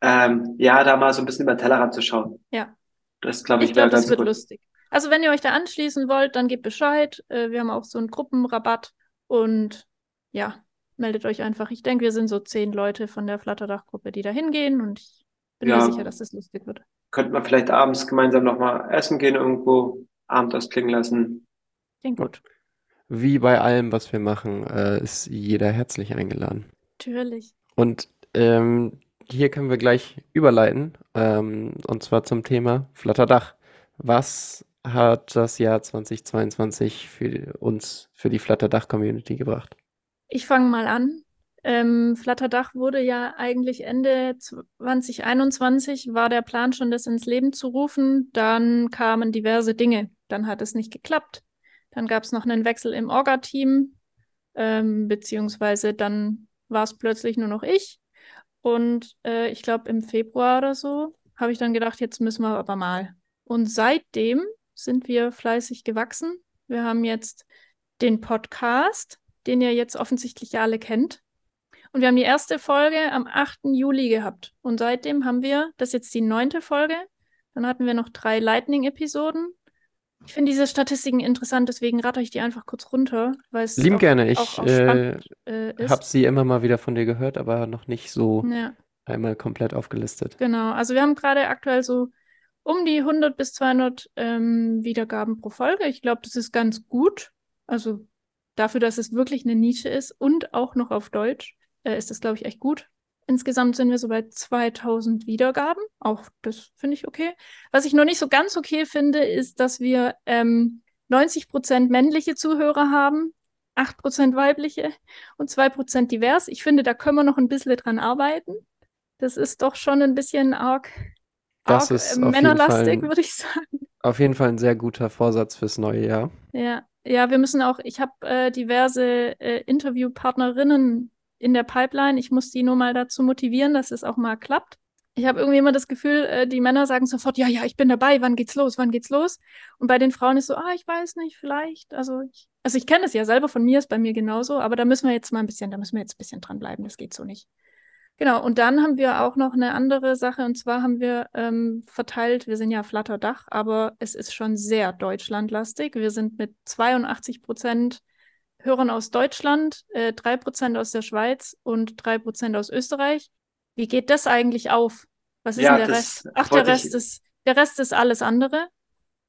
D: Ähm, ja, da mal so ein bisschen über den Tellerrand zu schauen.
C: Ja.
D: Das glaube ich,
C: Ich
D: wäre
C: glaube, das wird
D: gut.
C: lustig. Also, wenn ihr euch da anschließen wollt, dann gebt Bescheid. Äh, wir haben auch so einen Gruppenrabatt und ja, meldet euch einfach. Ich denke, wir sind so zehn Leute von der Flatterdach-Gruppe, die da hingehen und ich bin
D: Ja.
C: mir sicher, dass das lustig wird.
D: Könnte man vielleicht abends gemeinsam nochmal essen gehen irgendwo, Abend ausklingen lassen.
C: Klingt gut.
A: Wie bei allem, was wir machen, äh, ist jeder herzlich eingeladen.
C: Natürlich.
A: Und ähm, hier können wir gleich überleiten, ähm, und zwar zum Thema Flutterdach. Was hat das Jahr 2022 für uns, für die Flutterdach-Community gebracht?
C: Ich fange mal an. Ähm, Flutterdach wurde ja eigentlich Ende 2021, war der Plan schon, das ins Leben zu rufen. Dann kamen diverse Dinge. Dann hat es nicht geklappt. Dann gab es noch einen Wechsel im Orga-Team, ähm, beziehungsweise dann war es plötzlich nur noch ich. Und äh, ich glaube, im Februar oder so habe ich dann gedacht, jetzt müssen wir aber mal. Und seitdem sind wir fleißig gewachsen. Wir haben jetzt den Podcast, den ihr jetzt offensichtlich alle kennt. Und wir haben die erste Folge am 8. Juli gehabt. Und seitdem haben wir, das ist jetzt die neunte Folge, dann hatten wir noch drei Lightning-Episoden. Ich finde diese Statistiken interessant, deswegen rate ich die einfach kurz runter, weil es
A: Lieben
C: auch,
A: gerne. Ich
C: auch, auch
A: äh,
C: spannend äh,
A: habe sie immer mal wieder von dir gehört, aber noch nicht so
C: Ja.
A: einmal komplett aufgelistet.
C: Genau, also wir haben gerade aktuell so um die 100 bis 200 ähm, Wiedergaben pro Folge. Ich glaube, das ist ganz gut. Also dafür, dass es wirklich eine Nische ist und auch noch auf Deutsch, äh, ist das, glaube ich, echt gut. Insgesamt sind wir so bei 2000 Wiedergaben. Auch das finde ich okay. Was ich noch nicht so ganz okay finde, ist, dass wir ähm, 90% männliche Zuhörer haben, 8% weibliche und 2% divers. Ich finde, da können wir noch ein bisschen dran arbeiten. Das ist doch schon ein bisschen arg, arg äh, männerlastig, würde ich sagen.
A: Auf jeden Fall ein sehr guter Vorsatz fürs neue Jahr.
C: Ja, ja, wir müssen auch, ich habe äh, diverse äh, Interviewpartnerinnen in der Pipeline. Ich muss die nur mal dazu motivieren, dass es auch mal klappt. Ich habe irgendwie immer das Gefühl, äh, die Männer sagen sofort, ja, ja, ich bin dabei, wann geht's los, wann geht's los? Und bei den Frauen ist so, ah, ich weiß nicht, vielleicht. Also ich, also ich kenne es ja selber von mir, ist bei mir genauso, aber da müssen wir jetzt mal ein bisschen, da müssen wir jetzt ein bisschen dranbleiben, das geht so nicht. Genau, und dann haben wir auch noch eine andere Sache, und zwar haben wir ähm, verteilt, wir sind ja Flatterdach, aber es ist schon sehr deutschlandlastig. Wir sind mit 82 Prozent Hörern aus Deutschland, äh, 3 Prozent aus der Schweiz und 3 Prozent aus Österreich. Wie geht das eigentlich auf? Was ist
B: Ja,
C: denn der Rest? Ach, der Rest
B: ich,
C: ist, der Rest ist alles andere.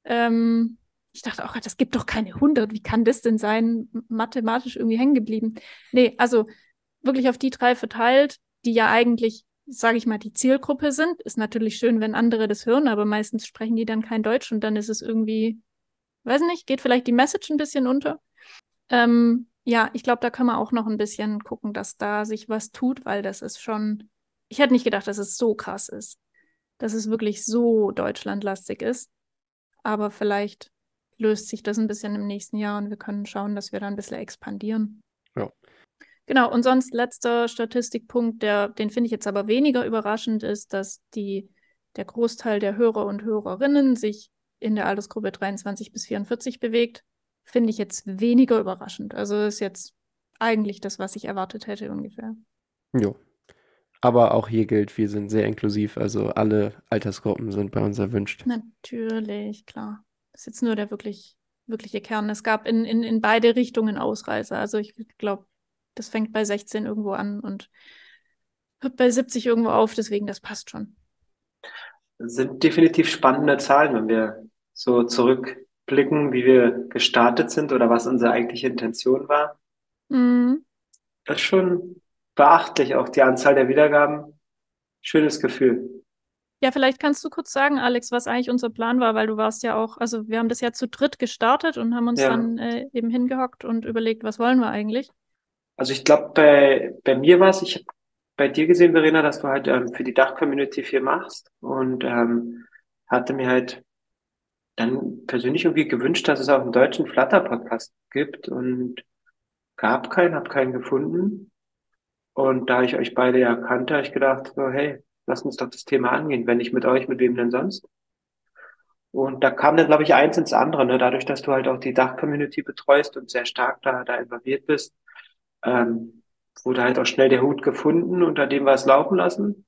C: Ähm, ich dachte auch, das gibt doch keine 100. Wie kann das denn sein? Mathematisch irgendwie hängen geblieben. Nee, also wirklich auf die drei verteilt, die ja eigentlich, sage ich mal, die Zielgruppe sind. Ist natürlich schön, wenn andere das hören, aber meistens sprechen die dann kein Deutsch und dann ist es irgendwie, weiß nicht, geht vielleicht die Message ein bisschen unter. Ähm, ja, ich glaube, da können wir auch noch ein bisschen gucken, dass da sich was tut, weil das ist schon, ich hätte nicht gedacht, dass es so krass ist, dass es wirklich so deutschlandlastig ist. Aber vielleicht löst sich das ein bisschen im nächsten Jahr und wir können schauen, dass wir da ein bisschen expandieren.
A: Ja.
C: Genau, und sonst letzter Statistikpunkt, der, den finde ich jetzt aber weniger überraschend, ist, dass die, der Großteil der Hörer und Hörerinnen sich in der Altersgruppe 23 bis 44 bewegt. Finde ich jetzt weniger überraschend. Also ist jetzt eigentlich das, was ich erwartet hätte ungefähr.
A: Jo. Aber auch hier gilt, wir sind sehr inklusiv, also alle Altersgruppen sind bei uns erwünscht.
C: Natürlich, klar. Das ist jetzt nur der wirklich, wirkliche Kern. Es gab in, in, in beide Richtungen Ausreißer. Also ich glaube, das fängt bei 16 irgendwo an und hört bei 70 irgendwo auf, deswegen das passt schon.
B: sind definitiv spannende Zahlen, wenn wir so zurückblicken, wie wir gestartet sind oder was unsere eigentliche Intention war.
C: Mhm.
B: Das ist schon beachtlich, auch die Anzahl der Wiedergaben. Schönes Gefühl.
C: Ja, vielleicht kannst du kurz sagen, Alex, was eigentlich unser Plan war, weil du warst ja auch, also wir haben das ja zu dritt gestartet und haben uns
B: Ja.
C: dann äh, eben hingehockt und überlegt, was wollen wir eigentlich?
B: Also ich glaube, bei, bei mir war es, ich habe bei dir gesehen, Verena, dass du halt ähm, für die Dach-Community viel machst und ähm, hatte mir halt dann persönlich irgendwie gewünscht, dass es auch einen deutschen Flutter-Podcast gibt und gab keinen, habe keinen gefunden. Und da ich euch beide ja kannte, habe ich gedacht, so, hey, lasst uns doch das Thema angehen. Wenn nicht mit euch, mit wem denn sonst? Und da kam dann, glaube ich, eins ins andere, ne? Dadurch, dass du halt auch die Dach-Community betreust und sehr stark da, da involviert bist, ähm, wurde halt auch schnell der Hut gefunden, unter dem wir es laufen lassen.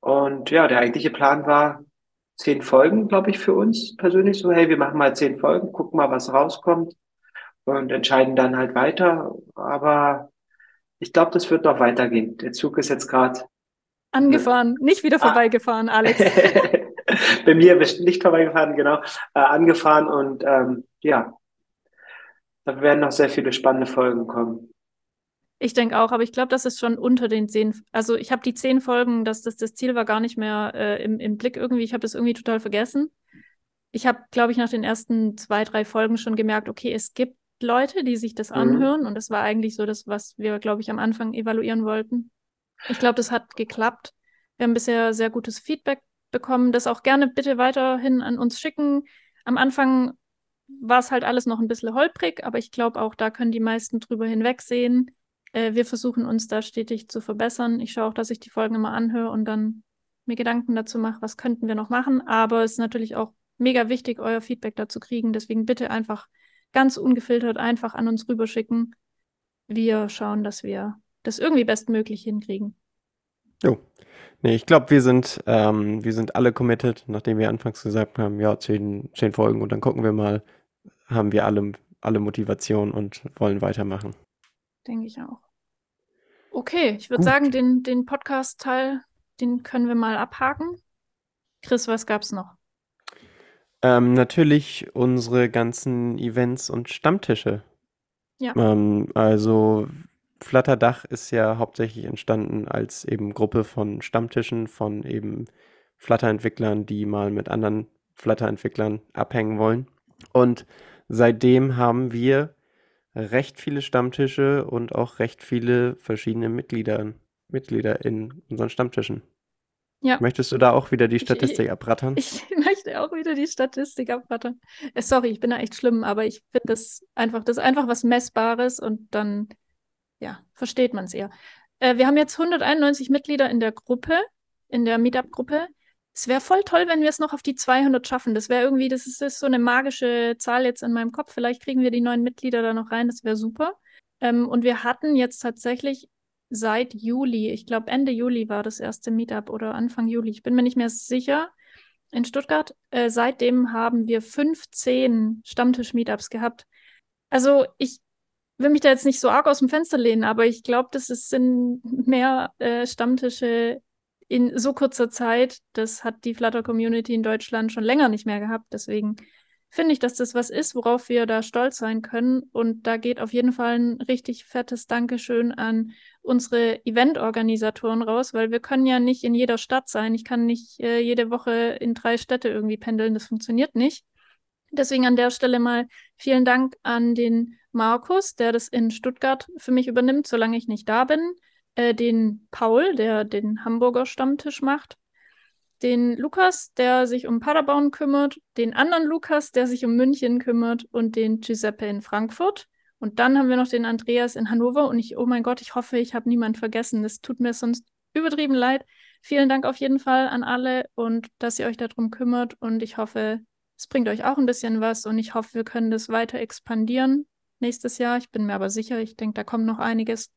B: Und ja, der eigentliche Plan war zehn Folgen, glaube ich, für uns persönlich. So, hey, wir machen mal zehn Folgen, gucken mal, was rauskommt und entscheiden dann halt weiter. Aber ich glaube, das wird noch weitergehen. Der Zug ist jetzt gerade
C: Angefahren, nicht wieder
B: Ah.
C: vorbeigefahren, Alex.
B: bei mir nicht vorbeigefahren, genau, äh, angefahren und ähm, ja, da werden noch sehr viele spannende Folgen kommen.
C: Ich denke auch, aber ich glaube, das ist schon unter den zehn. Also ich habe die zehn Folgen, das, das, das Ziel war gar nicht mehr äh, im, im Blick irgendwie. Ich habe das irgendwie total vergessen. Ich habe, glaube ich, nach den ersten zwei, drei Folgen schon gemerkt, okay, es gibt Leute, die sich das
B: Mhm.
C: anhören. Und das war eigentlich so das, was wir, glaube ich, am Anfang evaluieren wollten. Ich glaube, das hat geklappt. Wir haben bisher sehr gutes Feedback bekommen. Das auch gerne bitte weiterhin an uns schicken. Am Anfang war es halt alles noch ein bisschen holprig, aber ich glaube auch, da können die meisten drüber hinwegsehen. Äh, wir versuchen uns da stetig zu verbessern. Ich schaue auch, dass ich die Folgen immer anhöre und dann mir Gedanken dazu mache, was könnten wir noch machen. Aber es ist natürlich auch mega wichtig, euer Feedback dazu kriegen. Deswegen bitte einfach ganz ungefiltert einfach an uns rüberschicken. Wir schauen, dass wir das irgendwie bestmöglich hinkriegen.
A: Jo. Nee, ich glaube, wir sind, ähm, wir sind alle committed, nachdem wir anfangs gesagt haben, ja, zehn, zehn Folgen und dann gucken wir mal, haben wir alle, alle Motivation und wollen weitermachen.
C: Denke ich auch. Okay, ich würde sagen, den, den Podcast-Teil, den können wir mal abhaken. Chris, was gab's noch?
A: Ähm, natürlich unsere ganzen Events und Stammtische.
C: Ja.
A: Ähm, also Flutterdach ist ja hauptsächlich entstanden als eben Gruppe von Stammtischen von eben Flutter-Entwicklern, die mal mit anderen Flutter-Entwicklern abhängen wollen. Und seitdem haben wir recht viele Stammtische und auch recht viele verschiedene Mitglieder, Mitglieder in unseren Stammtischen.
C: Ja.
A: Möchtest du da auch wieder die
C: Ich-
A: Statistik abrattern?
C: Ich möchte auch wieder die Statistik abrattern. Äh, sorry, ich bin da echt schlimm, aber ich finde das einfach, das ist einfach was Messbares und dann, ja, versteht man es eher. Äh, wir haben jetzt 191 Mitglieder in der Gruppe. in der Meetup-Gruppe. Es wäre voll toll, wenn wir es noch auf die 200 schaffen. Das wäre irgendwie, das ist, ist so eine magische Zahl jetzt in meinem Kopf. Vielleicht kriegen wir die neuen Mitglieder da noch rein. Das wäre super. Ähm, und wir hatten jetzt tatsächlich seit Juli, ich glaube Ende Juli war das erste Meetup oder Anfang Juli, ich bin mir nicht mehr sicher, in Stuttgart. Äh, seitdem haben wir 15 Stammtisch-Meetups gehabt. Also ich will mich da jetzt nicht so arg aus dem Fenster lehnen, aber ich glaube, das ist, sind mehr äh, Stammtische in so kurzer Zeit. Das hat die Flutter-Community in Deutschland schon länger nicht mehr gehabt. Deswegen finde ich, dass das was ist, worauf wir da stolz sein können. Und da geht auf jeden Fall ein richtig fettes Dankeschön an unsere Eventorganisatoren raus, weil wir können ja nicht in jeder Stadt sein. Ich kann nicht äh, jede Woche in drei Städte irgendwie pendeln. Das funktioniert nicht. Deswegen an der Stelle mal vielen Dank an den Markus, der das in Stuttgart für mich übernimmt, solange ich nicht da bin. Äh, den Paul, der den Hamburger Stammtisch macht den Lukas, der sich um Paderborn kümmert, den anderen Lukas, der sich um München kümmert und den Giuseppe in Frankfurt. Und dann haben wir noch den Andreas in Hannover und ich, oh mein Gott, ich hoffe, ich habe niemanden vergessen. Das tut mir sonst übertrieben leid. Vielen Dank auf jeden Fall an alle und dass ihr euch darum kümmert und ich hoffe, es bringt euch auch ein bisschen was und ich hoffe, wir können das weiter expandieren nächstes Jahr. Ich bin mir aber sicher, ich denke, da kommt noch einiges.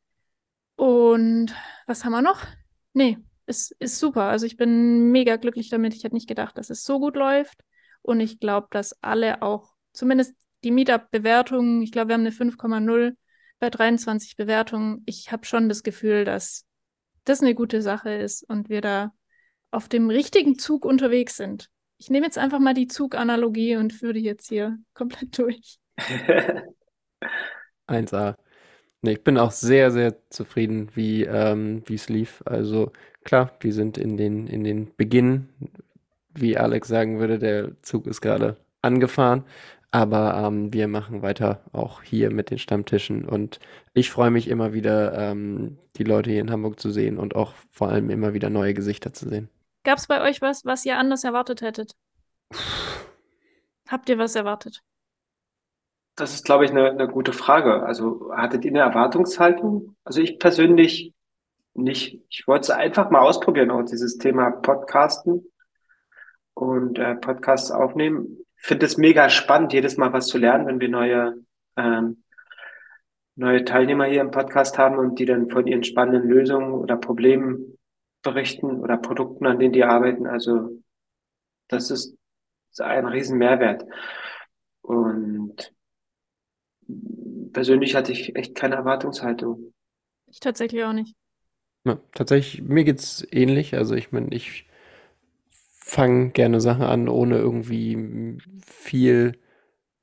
C: Und was haben wir noch? Nee, ist, ist super. Also ich bin mega glücklich damit. Ich hätte nicht gedacht, dass es so gut läuft. Und ich glaube, dass alle auch, zumindest die Meetup-Bewertungen, ich glaube, wir haben eine 5,0 bei 23 Bewertungen. Ich habe schon das Gefühl, dass das eine gute Sache ist und wir da auf dem richtigen Zug unterwegs sind. Ich nehme jetzt einfach mal die Zuganalogie und führe die jetzt hier komplett durch.
A: 1A. Nee, ich bin auch sehr, sehr zufrieden, wie ähm, es lief. Also klar, wir sind in den, in den Beginn, wie Alex sagen würde, der Zug ist gerade angefahren. Aber ähm, wir machen weiter auch hier mit den Stammtischen und ich freue mich immer wieder, ähm, die Leute hier in Hamburg zu sehen und auch vor allem immer wieder neue Gesichter zu sehen.
C: Gab es bei euch was, was ihr anders erwartet hättet? Habt ihr was erwartet?
B: Das ist, glaube ich, eine, eine gute Frage. Also hattet ihr eine Erwartungshaltung? Also ich persönlich nicht. Ich wollte es einfach mal ausprobieren, auch dieses Thema Podcasten und äh, Podcasts aufnehmen. Ich finde es mega spannend, jedes Mal was zu lernen, wenn wir neue, ähm, neue Teilnehmer hier im Podcast haben und die dann von ihren spannenden Lösungen oder Problemen berichten oder Produkten, an denen die arbeiten. Also das ist ein riesen Mehrwert. Und persönlich hatte ich echt keine Erwartungshaltung.
C: Ich tatsächlich auch nicht.
A: Ja, tatsächlich, mir geht's ähnlich. Also ich meine, ich fange gerne Sachen an, ohne irgendwie viel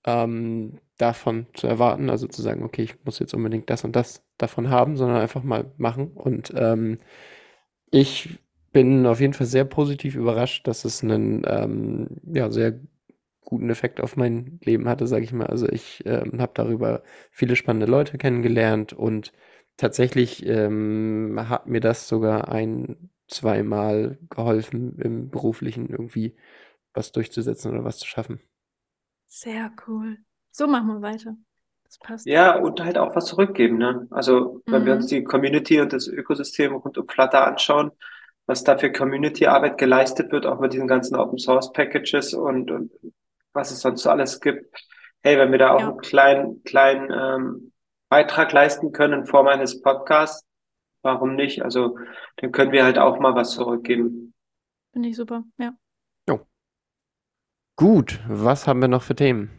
A: ähm, davon zu erwarten. Also zu sagen, okay, ich muss jetzt unbedingt das und das davon haben, sondern einfach mal machen. Und ähm, ich bin auf jeden Fall sehr positiv überrascht, dass es einen ähm, ja, sehr guten Effekt auf mein Leben hatte, sage ich mal. Also ich ähm, habe darüber viele spannende Leute kennengelernt und tatsächlich ähm, hat mir das sogar ein, zweimal geholfen, im beruflichen irgendwie was durchzusetzen oder was zu schaffen.
C: Sehr cool. So machen wir weiter. Das passt.
B: Ja, und halt auch was zurückgeben. Ne? Also, wenn wir uns
C: Mhm.
B: die Community und das Ökosystem rund um Flutter anschauen, was da für Community-Arbeit geleistet wird, auch mit diesen ganzen Open-Source-Packages und, und was es sonst so alles gibt. Hey, wenn wir da auch
C: Ja.
B: einen kleinen, kleinen ähm, Beitrag leisten können in Form eines Podcasts, warum nicht? Also, dann können wir halt auch mal was zurückgeben.
C: Finde ich super. Ja.
A: Gut, was haben wir noch für Themen?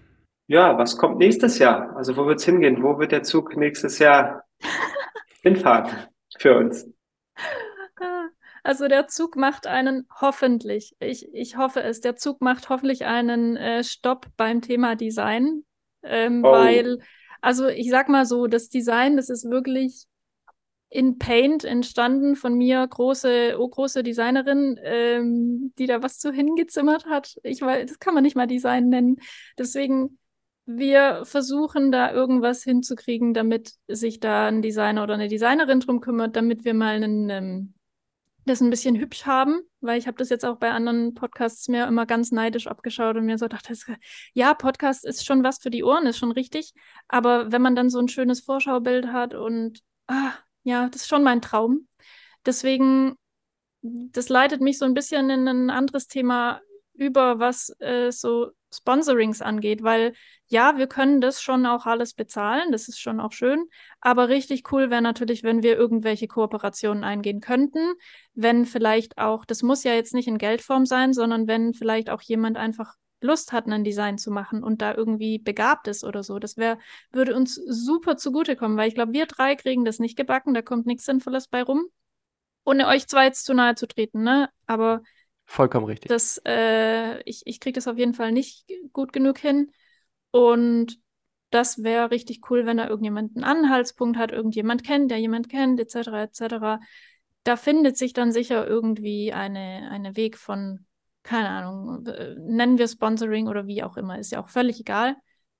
B: Ja, was kommt nächstes Jahr? Also, wo wird's hingehen? Wo wird der Zug nächstes Jahr hinfahren für uns?
C: Also der Zug macht einen hoffentlich, ich, ich hoffe es, der Zug macht hoffentlich einen äh, Stopp beim Thema Design, ähm,
B: Oh.
C: weil, also ich sag mal so, das Design, das ist wirklich in Paint entstanden von mir, große, oh, große Designerin, ähm, die da was zu hingezimmert hat. Ich weiß, das kann man nicht mal Design nennen. Deswegen, wir versuchen da irgendwas hinzukriegen, damit sich da ein Designer oder eine Designerin drum kümmert, damit wir mal einen, ähm, das ein bisschen hübsch haben, weil ich habe das jetzt auch bei anderen Podcasts mir immer ganz neidisch abgeschaut und mir so dachte, ja, Podcast ist schon was für die Ohren, ist schon richtig, aber wenn man dann so ein schönes Vorschaubild hat und ah, ja, das ist schon mein Traum. Deswegen das leitet mich so ein bisschen in ein anderes Thema über, was äh, so Sponsorings angeht, weil ja, wir können das schon auch alles bezahlen, das ist schon auch schön, aber richtig cool wäre natürlich, wenn wir irgendwelche Kooperationen eingehen könnten, wenn vielleicht auch, das muss ja jetzt nicht in Geldform sein, sondern wenn vielleicht auch jemand einfach Lust hat, ein Design zu machen und da irgendwie begabt ist oder so. Das wäre, würde uns super zugutekommen, weil ich glaube, wir drei kriegen das nicht gebacken, da kommt nichts Sinnvolles bei rum. Ohne euch zwei jetzt zu nahe zu treten, ne? Aber
A: Vollkommen richtig.
C: das, äh, ich, ich kriege das auf jeden Fall nicht gut genug hin. Und das wäre richtig cool, wenn da irgendjemand einen Anhaltspunkt hat, irgendjemand kennt, der jemand kennt, etc., etc. Da findet sich dann sicher irgendwie eine, eine Weg von, keine Ahnung, nennen wir Sponsoring oder wie auch immer, ist ja auch völlig egal.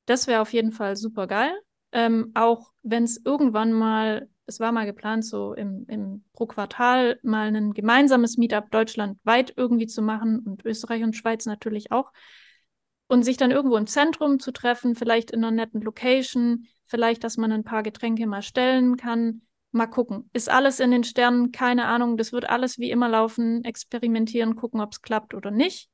C: Das wäre auf jeden Fall super geil. Ähm, auch wenn es irgendwann mal, es war mal geplant, so im, im pro Quartal mal ein gemeinsames Meetup deutschlandweit irgendwie zu machen und Österreich und Schweiz natürlich auch. Und sich dann irgendwo im Zentrum zu treffen, vielleicht in einer netten Location, vielleicht, dass man ein paar Getränke mal stellen kann. Mal gucken. Ist alles in den Sternen? Keine Ahnung. Das wird alles wie immer laufen. Experimentieren, gucken, ob es klappt oder nicht.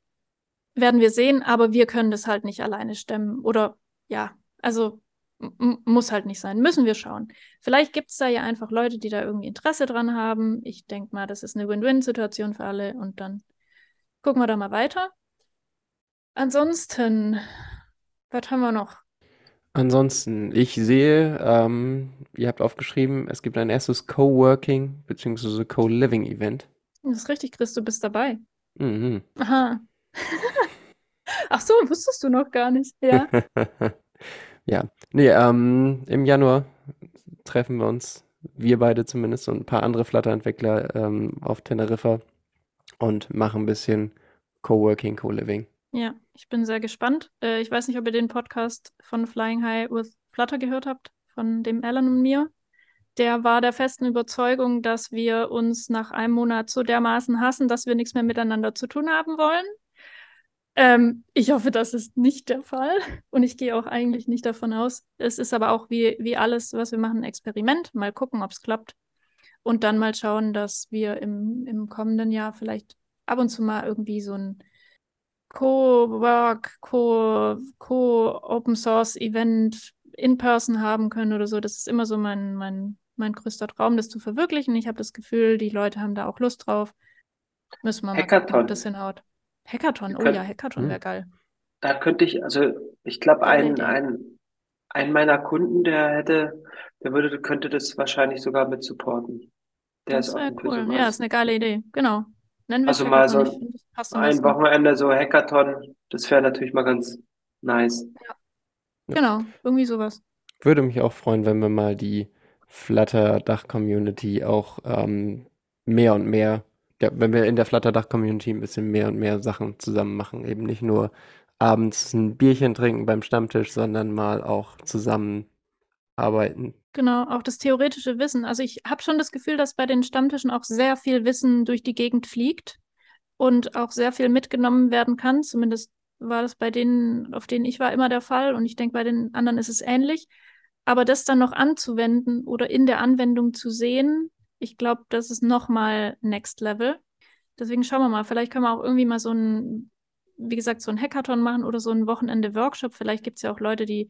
C: Werden wir sehen, aber wir können das halt nicht alleine stemmen. Oder ja, also muss halt nicht sein. Müssen wir schauen. Vielleicht gibt es da ja einfach Leute, die da irgendwie Interesse dran haben. Ich denke mal, das ist eine Win-Win-Situation für alle und dann gucken wir da mal weiter. Ansonsten, was haben wir noch?
A: Ansonsten, ich sehe, ähm, ihr habt aufgeschrieben, es gibt ein erstes Coworking bzw. Co-Living-Event.
C: Das ist richtig, Chris, du bist dabei.
A: Mhm.
C: Aha. Ach so, wusstest du noch gar nicht. Ja.
A: Ja, nee, ähm, im Januar treffen wir uns, wir beide zumindest und ein paar andere Flutter-Entwickler ähm, auf Teneriffa und machen ein bisschen Coworking, Co-Living.
C: Ja, ich bin sehr gespannt. Äh, ich weiß nicht, ob ihr den Podcast von Flying High with Flutter gehört habt, von dem Alan und mir. Der war der festen Überzeugung, dass wir uns nach einem Monat so dermaßen hassen, dass wir nichts mehr miteinander zu tun haben wollen. Ähm, ich hoffe, das ist nicht der Fall und ich gehe auch eigentlich nicht davon aus. Es ist aber auch wie, wie alles, was wir machen, ein Experiment. Mal gucken, ob es klappt und dann mal schauen, dass wir im, im kommenden Jahr vielleicht ab und zu mal irgendwie so ein Co-Work, Co-Open Source Event in Person haben können oder so. Das ist immer so mein, mein, mein größter Traum, das zu verwirklichen. Ich habe das Gefühl, die Leute haben da auch Lust drauf. Müssen wir mal gucken, ob
D: Hackathon.
C: das hinhaut. Hackathon, oh ja, Hackathon
A: Hm.
C: wäre geil.
D: Da könnte ich, also ich glaube, ein, ein, ein meiner Kunden, der hätte, der würde, könnte das wahrscheinlich sogar mit supporten. Der
C: Das
D: ist
C: wäre cool. Ja, ist eine geile Idee. Genau. Nennen wir
D: Also mal so ein. Wochenende so Hackathon, das wäre natürlich mal ganz nice.
C: Genau, irgendwie sowas.
A: Würde mich auch freuen, wenn wir mal die Flutter-Dach-Community auch ähm, mehr und mehr, ja, wenn wir in der Flutter-Dach-Community ein bisschen mehr und mehr Sachen zusammen machen. Eben nicht nur abends ein Bierchen trinken beim Stammtisch, sondern mal auch zusammen arbeiten.
C: Genau, auch das theoretische Wissen. Also ich habe schon das Gefühl, dass bei den Stammtischen auch sehr viel Wissen durch die Gegend fliegt und auch sehr viel mitgenommen werden kann. Zumindest war das bei denen, auf denen ich war, immer der Fall. Und ich denke, bei den anderen ist es ähnlich. Aber das dann noch anzuwenden oder in der Anwendung zu sehen, ich glaube, das ist nochmal Next Level. Deswegen schauen wir mal. Vielleicht können wir auch irgendwie mal so ein, wie gesagt, so ein Hackathon machen oder so ein Wochenende-Workshop. Vielleicht gibt es ja auch Leute, die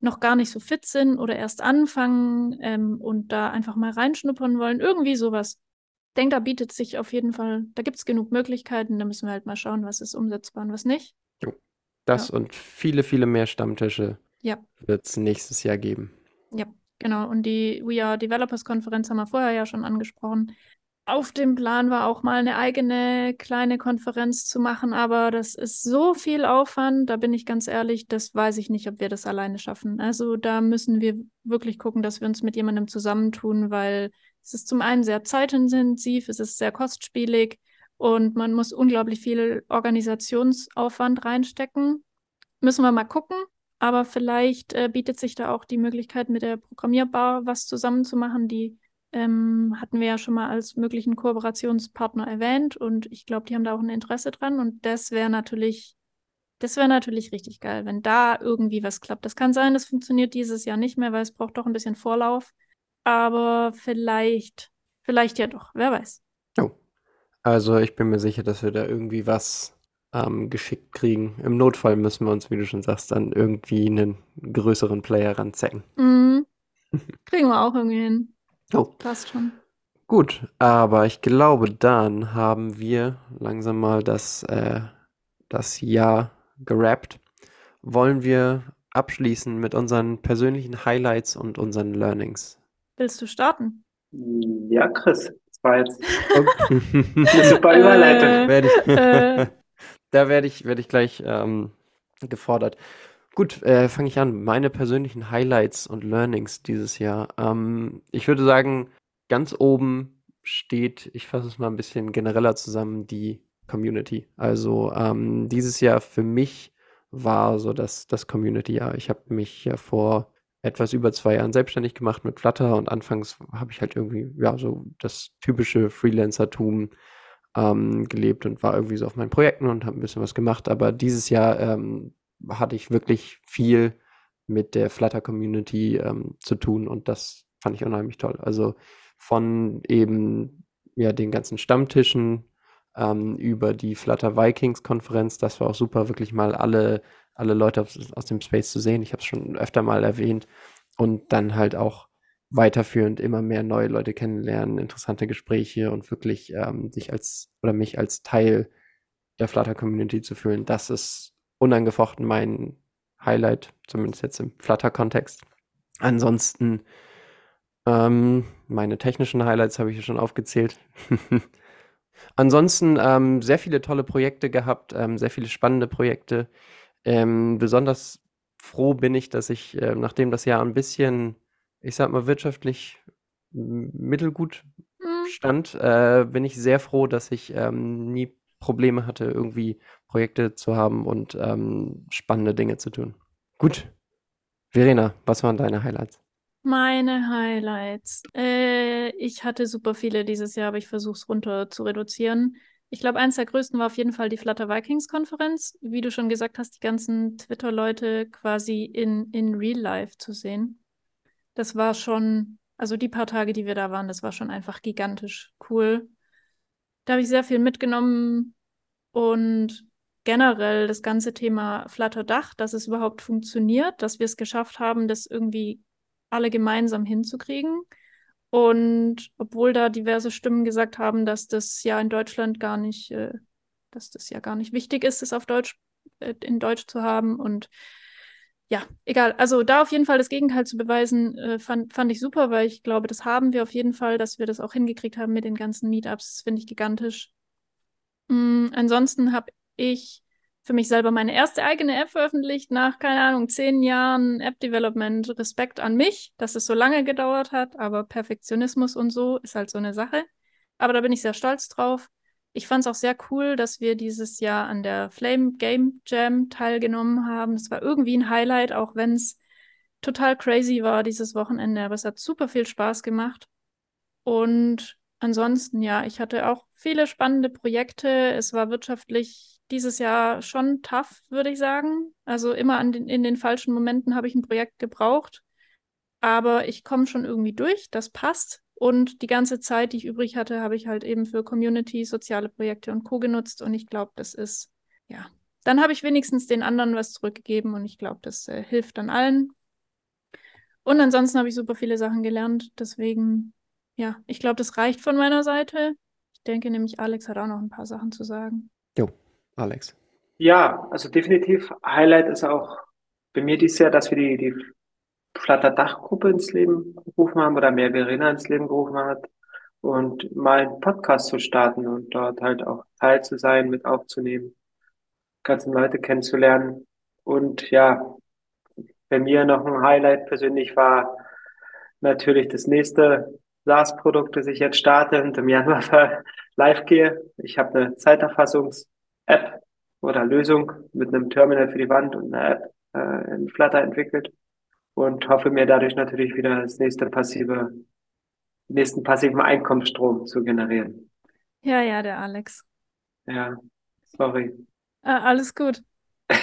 C: noch gar nicht so fit sind oder erst anfangen ähm, und da einfach mal reinschnuppern wollen. Irgendwie sowas. Ich denke, da bietet sich auf jeden Fall, da gibt es genug Möglichkeiten. Da müssen wir halt mal schauen, was ist umsetzbar und was nicht.
A: Das
C: Ja.
A: und viele, viele mehr Stammtische
C: Ja.
A: wird es nächstes Jahr geben.
C: Ja, genau. Und die We Are Developers Konferenz haben wir vorher ja schon angesprochen. Auf dem Plan war auch mal eine eigene kleine Konferenz zu machen, aber das ist so viel Aufwand, da bin ich ganz ehrlich, das weiß ich nicht, ob wir das alleine schaffen. Also da müssen wir wirklich gucken, dass wir uns mit jemandem zusammentun, weil es ist zum einen sehr zeitintensiv, es ist sehr kostspielig und man muss unglaublich viel Organisationsaufwand reinstecken. Müssen wir mal gucken. Aber vielleicht äh, bietet sich da auch die Möglichkeit, mit der Programmierbar was zusammenzumachen. Die ähm, hatten wir ja schon mal als möglichen Kooperationspartner erwähnt und ich glaube, die haben da auch ein Interesse dran. Und das wäre natürlich, das wäre natürlich richtig geil, wenn da irgendwie was klappt. Das kann sein, das funktioniert dieses Jahr nicht mehr, weil es braucht doch ein bisschen Vorlauf. Aber vielleicht, vielleicht ja doch, wer weiß.
A: Also ich bin mir sicher, dass wir da irgendwie was ähm, geschickt kriegen. Im Notfall müssen wir uns, wie du schon sagst, dann irgendwie einen größeren Player ranzecken.
C: Mhm. Kriegen wir auch irgendwie hin.
A: Oh.
C: Passt schon.
A: Gut, aber ich glaube, dann haben wir langsam mal das, äh, das Jahr gerappt. Wollen wir abschließen mit unseren persönlichen Highlights und unseren Learnings?
C: Willst du starten?
D: Ja, Chris, das war jetzt
A: Okay.
D: eine super Überleitung.
C: Äh,
A: Werde ich,
C: äh.
A: Da werde ich, werde ich gleich ähm, gefordert. Gut, äh, fange ich an. Meine persönlichen Highlights und Learnings dieses Jahr. Ähm, ich würde sagen, ganz oben steht, ich fasse es mal ein bisschen genereller zusammen, die Community. Also ähm, dieses Jahr für mich war so das, das Community-Jahr. Ich habe mich ja vor etwas über zwei Jahren selbstständig gemacht mit Flutter und anfangs habe ich halt irgendwie, ja, so das typische Freelancertum ähm, gelebt und war irgendwie so auf meinen Projekten und habe ein bisschen was gemacht. Aber dieses Jahr ähm, hatte ich wirklich viel mit der Flutter-Community ähm, zu tun und das fand ich unheimlich toll. Also von eben ja den ganzen Stammtischen ähm, über die Flutter Vikings Konferenz, das war auch super, wirklich mal alle, alle Leute aus, aus dem Space zu sehen. Ich habe es schon öfter mal erwähnt und dann halt auch weiterführend immer mehr neue Leute kennenlernen, interessante Gespräche und wirklich ähm, sich als oder mich als Teil der Flutter Community zu fühlen. Das ist unangefochten mein Highlight, zumindest jetzt im Flutter-Kontext. Ansonsten ähm, meine technischen Highlights habe ich ja schon aufgezählt. Ansonsten ähm, sehr viele tolle Projekte gehabt, ähm, sehr viele spannende Projekte. Ähm, besonders froh bin ich, dass ich, äh, nachdem das Jahr ein bisschen, ich sag mal, wirtschaftlich mittelgut
C: Hm.
A: stand, äh, bin ich sehr froh, dass ich ähm, nie Probleme hatte, irgendwie Projekte zu haben und ähm, spannende Dinge zu tun. Gut. Verena, was waren deine Highlights?
C: Meine Highlights. Äh, ich hatte super viele dieses Jahr, aber ich versuche es runter zu reduzieren. Ich glaube, eins der größten war auf jeden Fall die Flutter Vikings Konferenz. Wie du schon gesagt hast, die ganzen Twitter-Leute quasi in, in Real Life zu sehen. Das war schon, also die paar Tage, die wir da waren, das war schon einfach gigantisch cool. Da habe ich sehr viel mitgenommen und generell das ganze Thema Flutter Dach, dass es überhaupt funktioniert, dass wir es geschafft haben, das irgendwie alle gemeinsam hinzukriegen. Und obwohl da diverse Stimmen gesagt haben, dass das ja in Deutschland gar nicht, äh, dass das ja gar nicht wichtig ist, es auf Deutsch, äh, in Deutsch zu haben. Und ja, egal. Also da auf jeden Fall das Gegenteil zu beweisen, äh, fand, fand ich super, weil ich glaube, das haben wir auf jeden Fall, dass wir das auch hingekriegt haben mit den ganzen Meetups. Das finde ich gigantisch. Mm, ansonsten habe ich für mich selber meine erste eigene App veröffentlicht nach, keine Ahnung, zehn Jahren App-Development. Respekt an mich, dass es so lange gedauert hat, aber Perfektionismus und so ist halt so eine Sache. Aber da bin ich sehr stolz drauf. Ich fand es auch sehr cool, dass wir dieses Jahr an der Flame Game Jam teilgenommen haben. Es war irgendwie ein Highlight, auch wenn es total crazy war dieses Wochenende, aber es hat super viel Spaß gemacht. Und ansonsten, ja, ich hatte auch viele spannende Projekte. Es war wirtschaftlich dieses Jahr schon tough, würde ich sagen. Also immer den, in den falschen Momenten habe ich ein Projekt gebraucht. Aber ich komme schon irgendwie durch, das passt. Und die ganze Zeit, die ich übrig hatte, habe ich halt eben für Community, soziale Projekte und Co. genutzt. Und ich glaube, das ist, ja, dann habe ich wenigstens den anderen was zurückgegeben und ich glaube, das äh, hilft dann allen. Und ansonsten habe ich super viele Sachen gelernt. Deswegen, ja, ich glaube, das reicht von meiner Seite. Ich denke nämlich, Alex hat auch noch ein paar Sachen zu sagen.
A: Jo, Alex.
D: Ja, also definitiv Highlight ist auch bei mir dieses Jahr, dass wir die, die Flutter Dachgruppe ins Leben gerufen haben oder mehr Verena ins Leben gerufen hat und mal einen Podcast zu starten und dort halt auch Teil zu sein, mit aufzunehmen, ganzen Leute kennenzulernen. Und ja, bei mir noch ein Highlight persönlich war natürlich das nächste SaaS-Produkt, das ich jetzt starte und im Januar live gehe. Ich habe eine Zeiterfassungs-App oder Lösung mit einem Terminal für die Wand und einer App äh, in Flutter entwickelt und hoffe mir dadurch natürlich wieder das nächste passive, nächsten passiven Einkommensstrom zu generieren.
C: Ja, ja, der Alex.
D: Ja, sorry.
C: Ah, alles gut.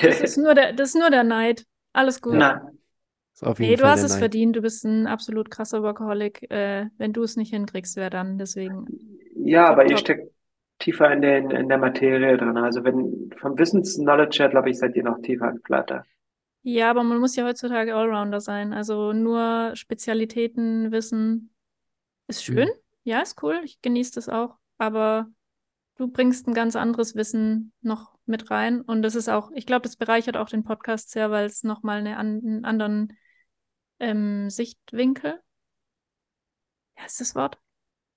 C: Das ist nur der, das ist nur der Neid. Alles gut.
D: Na,
A: Ist auf jeden
C: Nee, du
A: Fall
C: hast es
A: Neid.
C: verdient. Du bist ein absolut krasser Workaholic. Äh, wenn du es nicht hinkriegst, wer dann? Deswegen.
D: ja,
C: Top,
D: aber ihr
C: top.
D: steckt,
B: tiefer in den, in der Materie drin. Also wenn vom Wissens-Knowledge her, glaube ich, seid ihr noch tiefer in Flutter.
C: Ja, aber man muss ja heutzutage Allrounder sein. Also nur Spezialitäten wissen ist schön.
A: Mhm.
C: Ja, ist cool. Ich genieße das auch. Aber du bringst ein ganz anderes Wissen noch mit rein. Und das ist auch, ich glaube, das bereichert auch den Podcast sehr, weil es nochmal eine an, einen anderen ähm, Sichtwinkel. Ja, ist das Wort?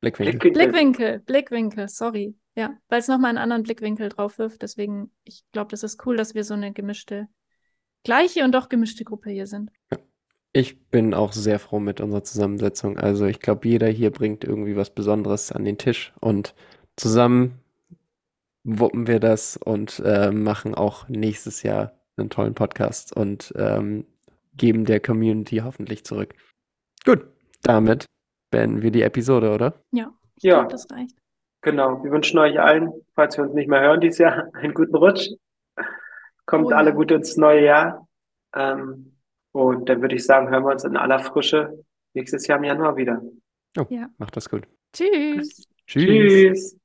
A: Blickwinkel.
B: Blickwinkel.
C: Blickwinkel, Blickwinkel, sorry. Ja, weil es nochmal einen anderen Blickwinkel drauf wirft. Deswegen, ich glaube, das ist cool, dass wir so eine gemischte, gleiche und doch gemischte Gruppe hier sind.
A: Ich bin auch sehr froh mit unserer Zusammensetzung. Also ich glaube, jeder hier bringt irgendwie was Besonderes an den Tisch und zusammen wuppen wir das und äh, machen auch nächstes Jahr einen tollen Podcast und ähm, geben der Community hoffentlich zurück. Gut, damit beenden wir die Episode, oder?
C: Ja, ich
B: Ja.
C: glaube, das reicht.
B: Genau. Wir wünschen euch allen, falls wir uns nicht mehr hören dieses Jahr, einen guten Rutsch. Kommt
C: Oh ja.
B: alle gut ins neue Jahr. Ähm, und dann würde ich sagen, hören wir uns in aller Frische nächstes Jahr im Januar wieder.
A: Oh,
C: Ja.
A: macht das gut.
C: Tschüss.
A: Tschüss.
B: Tschüss.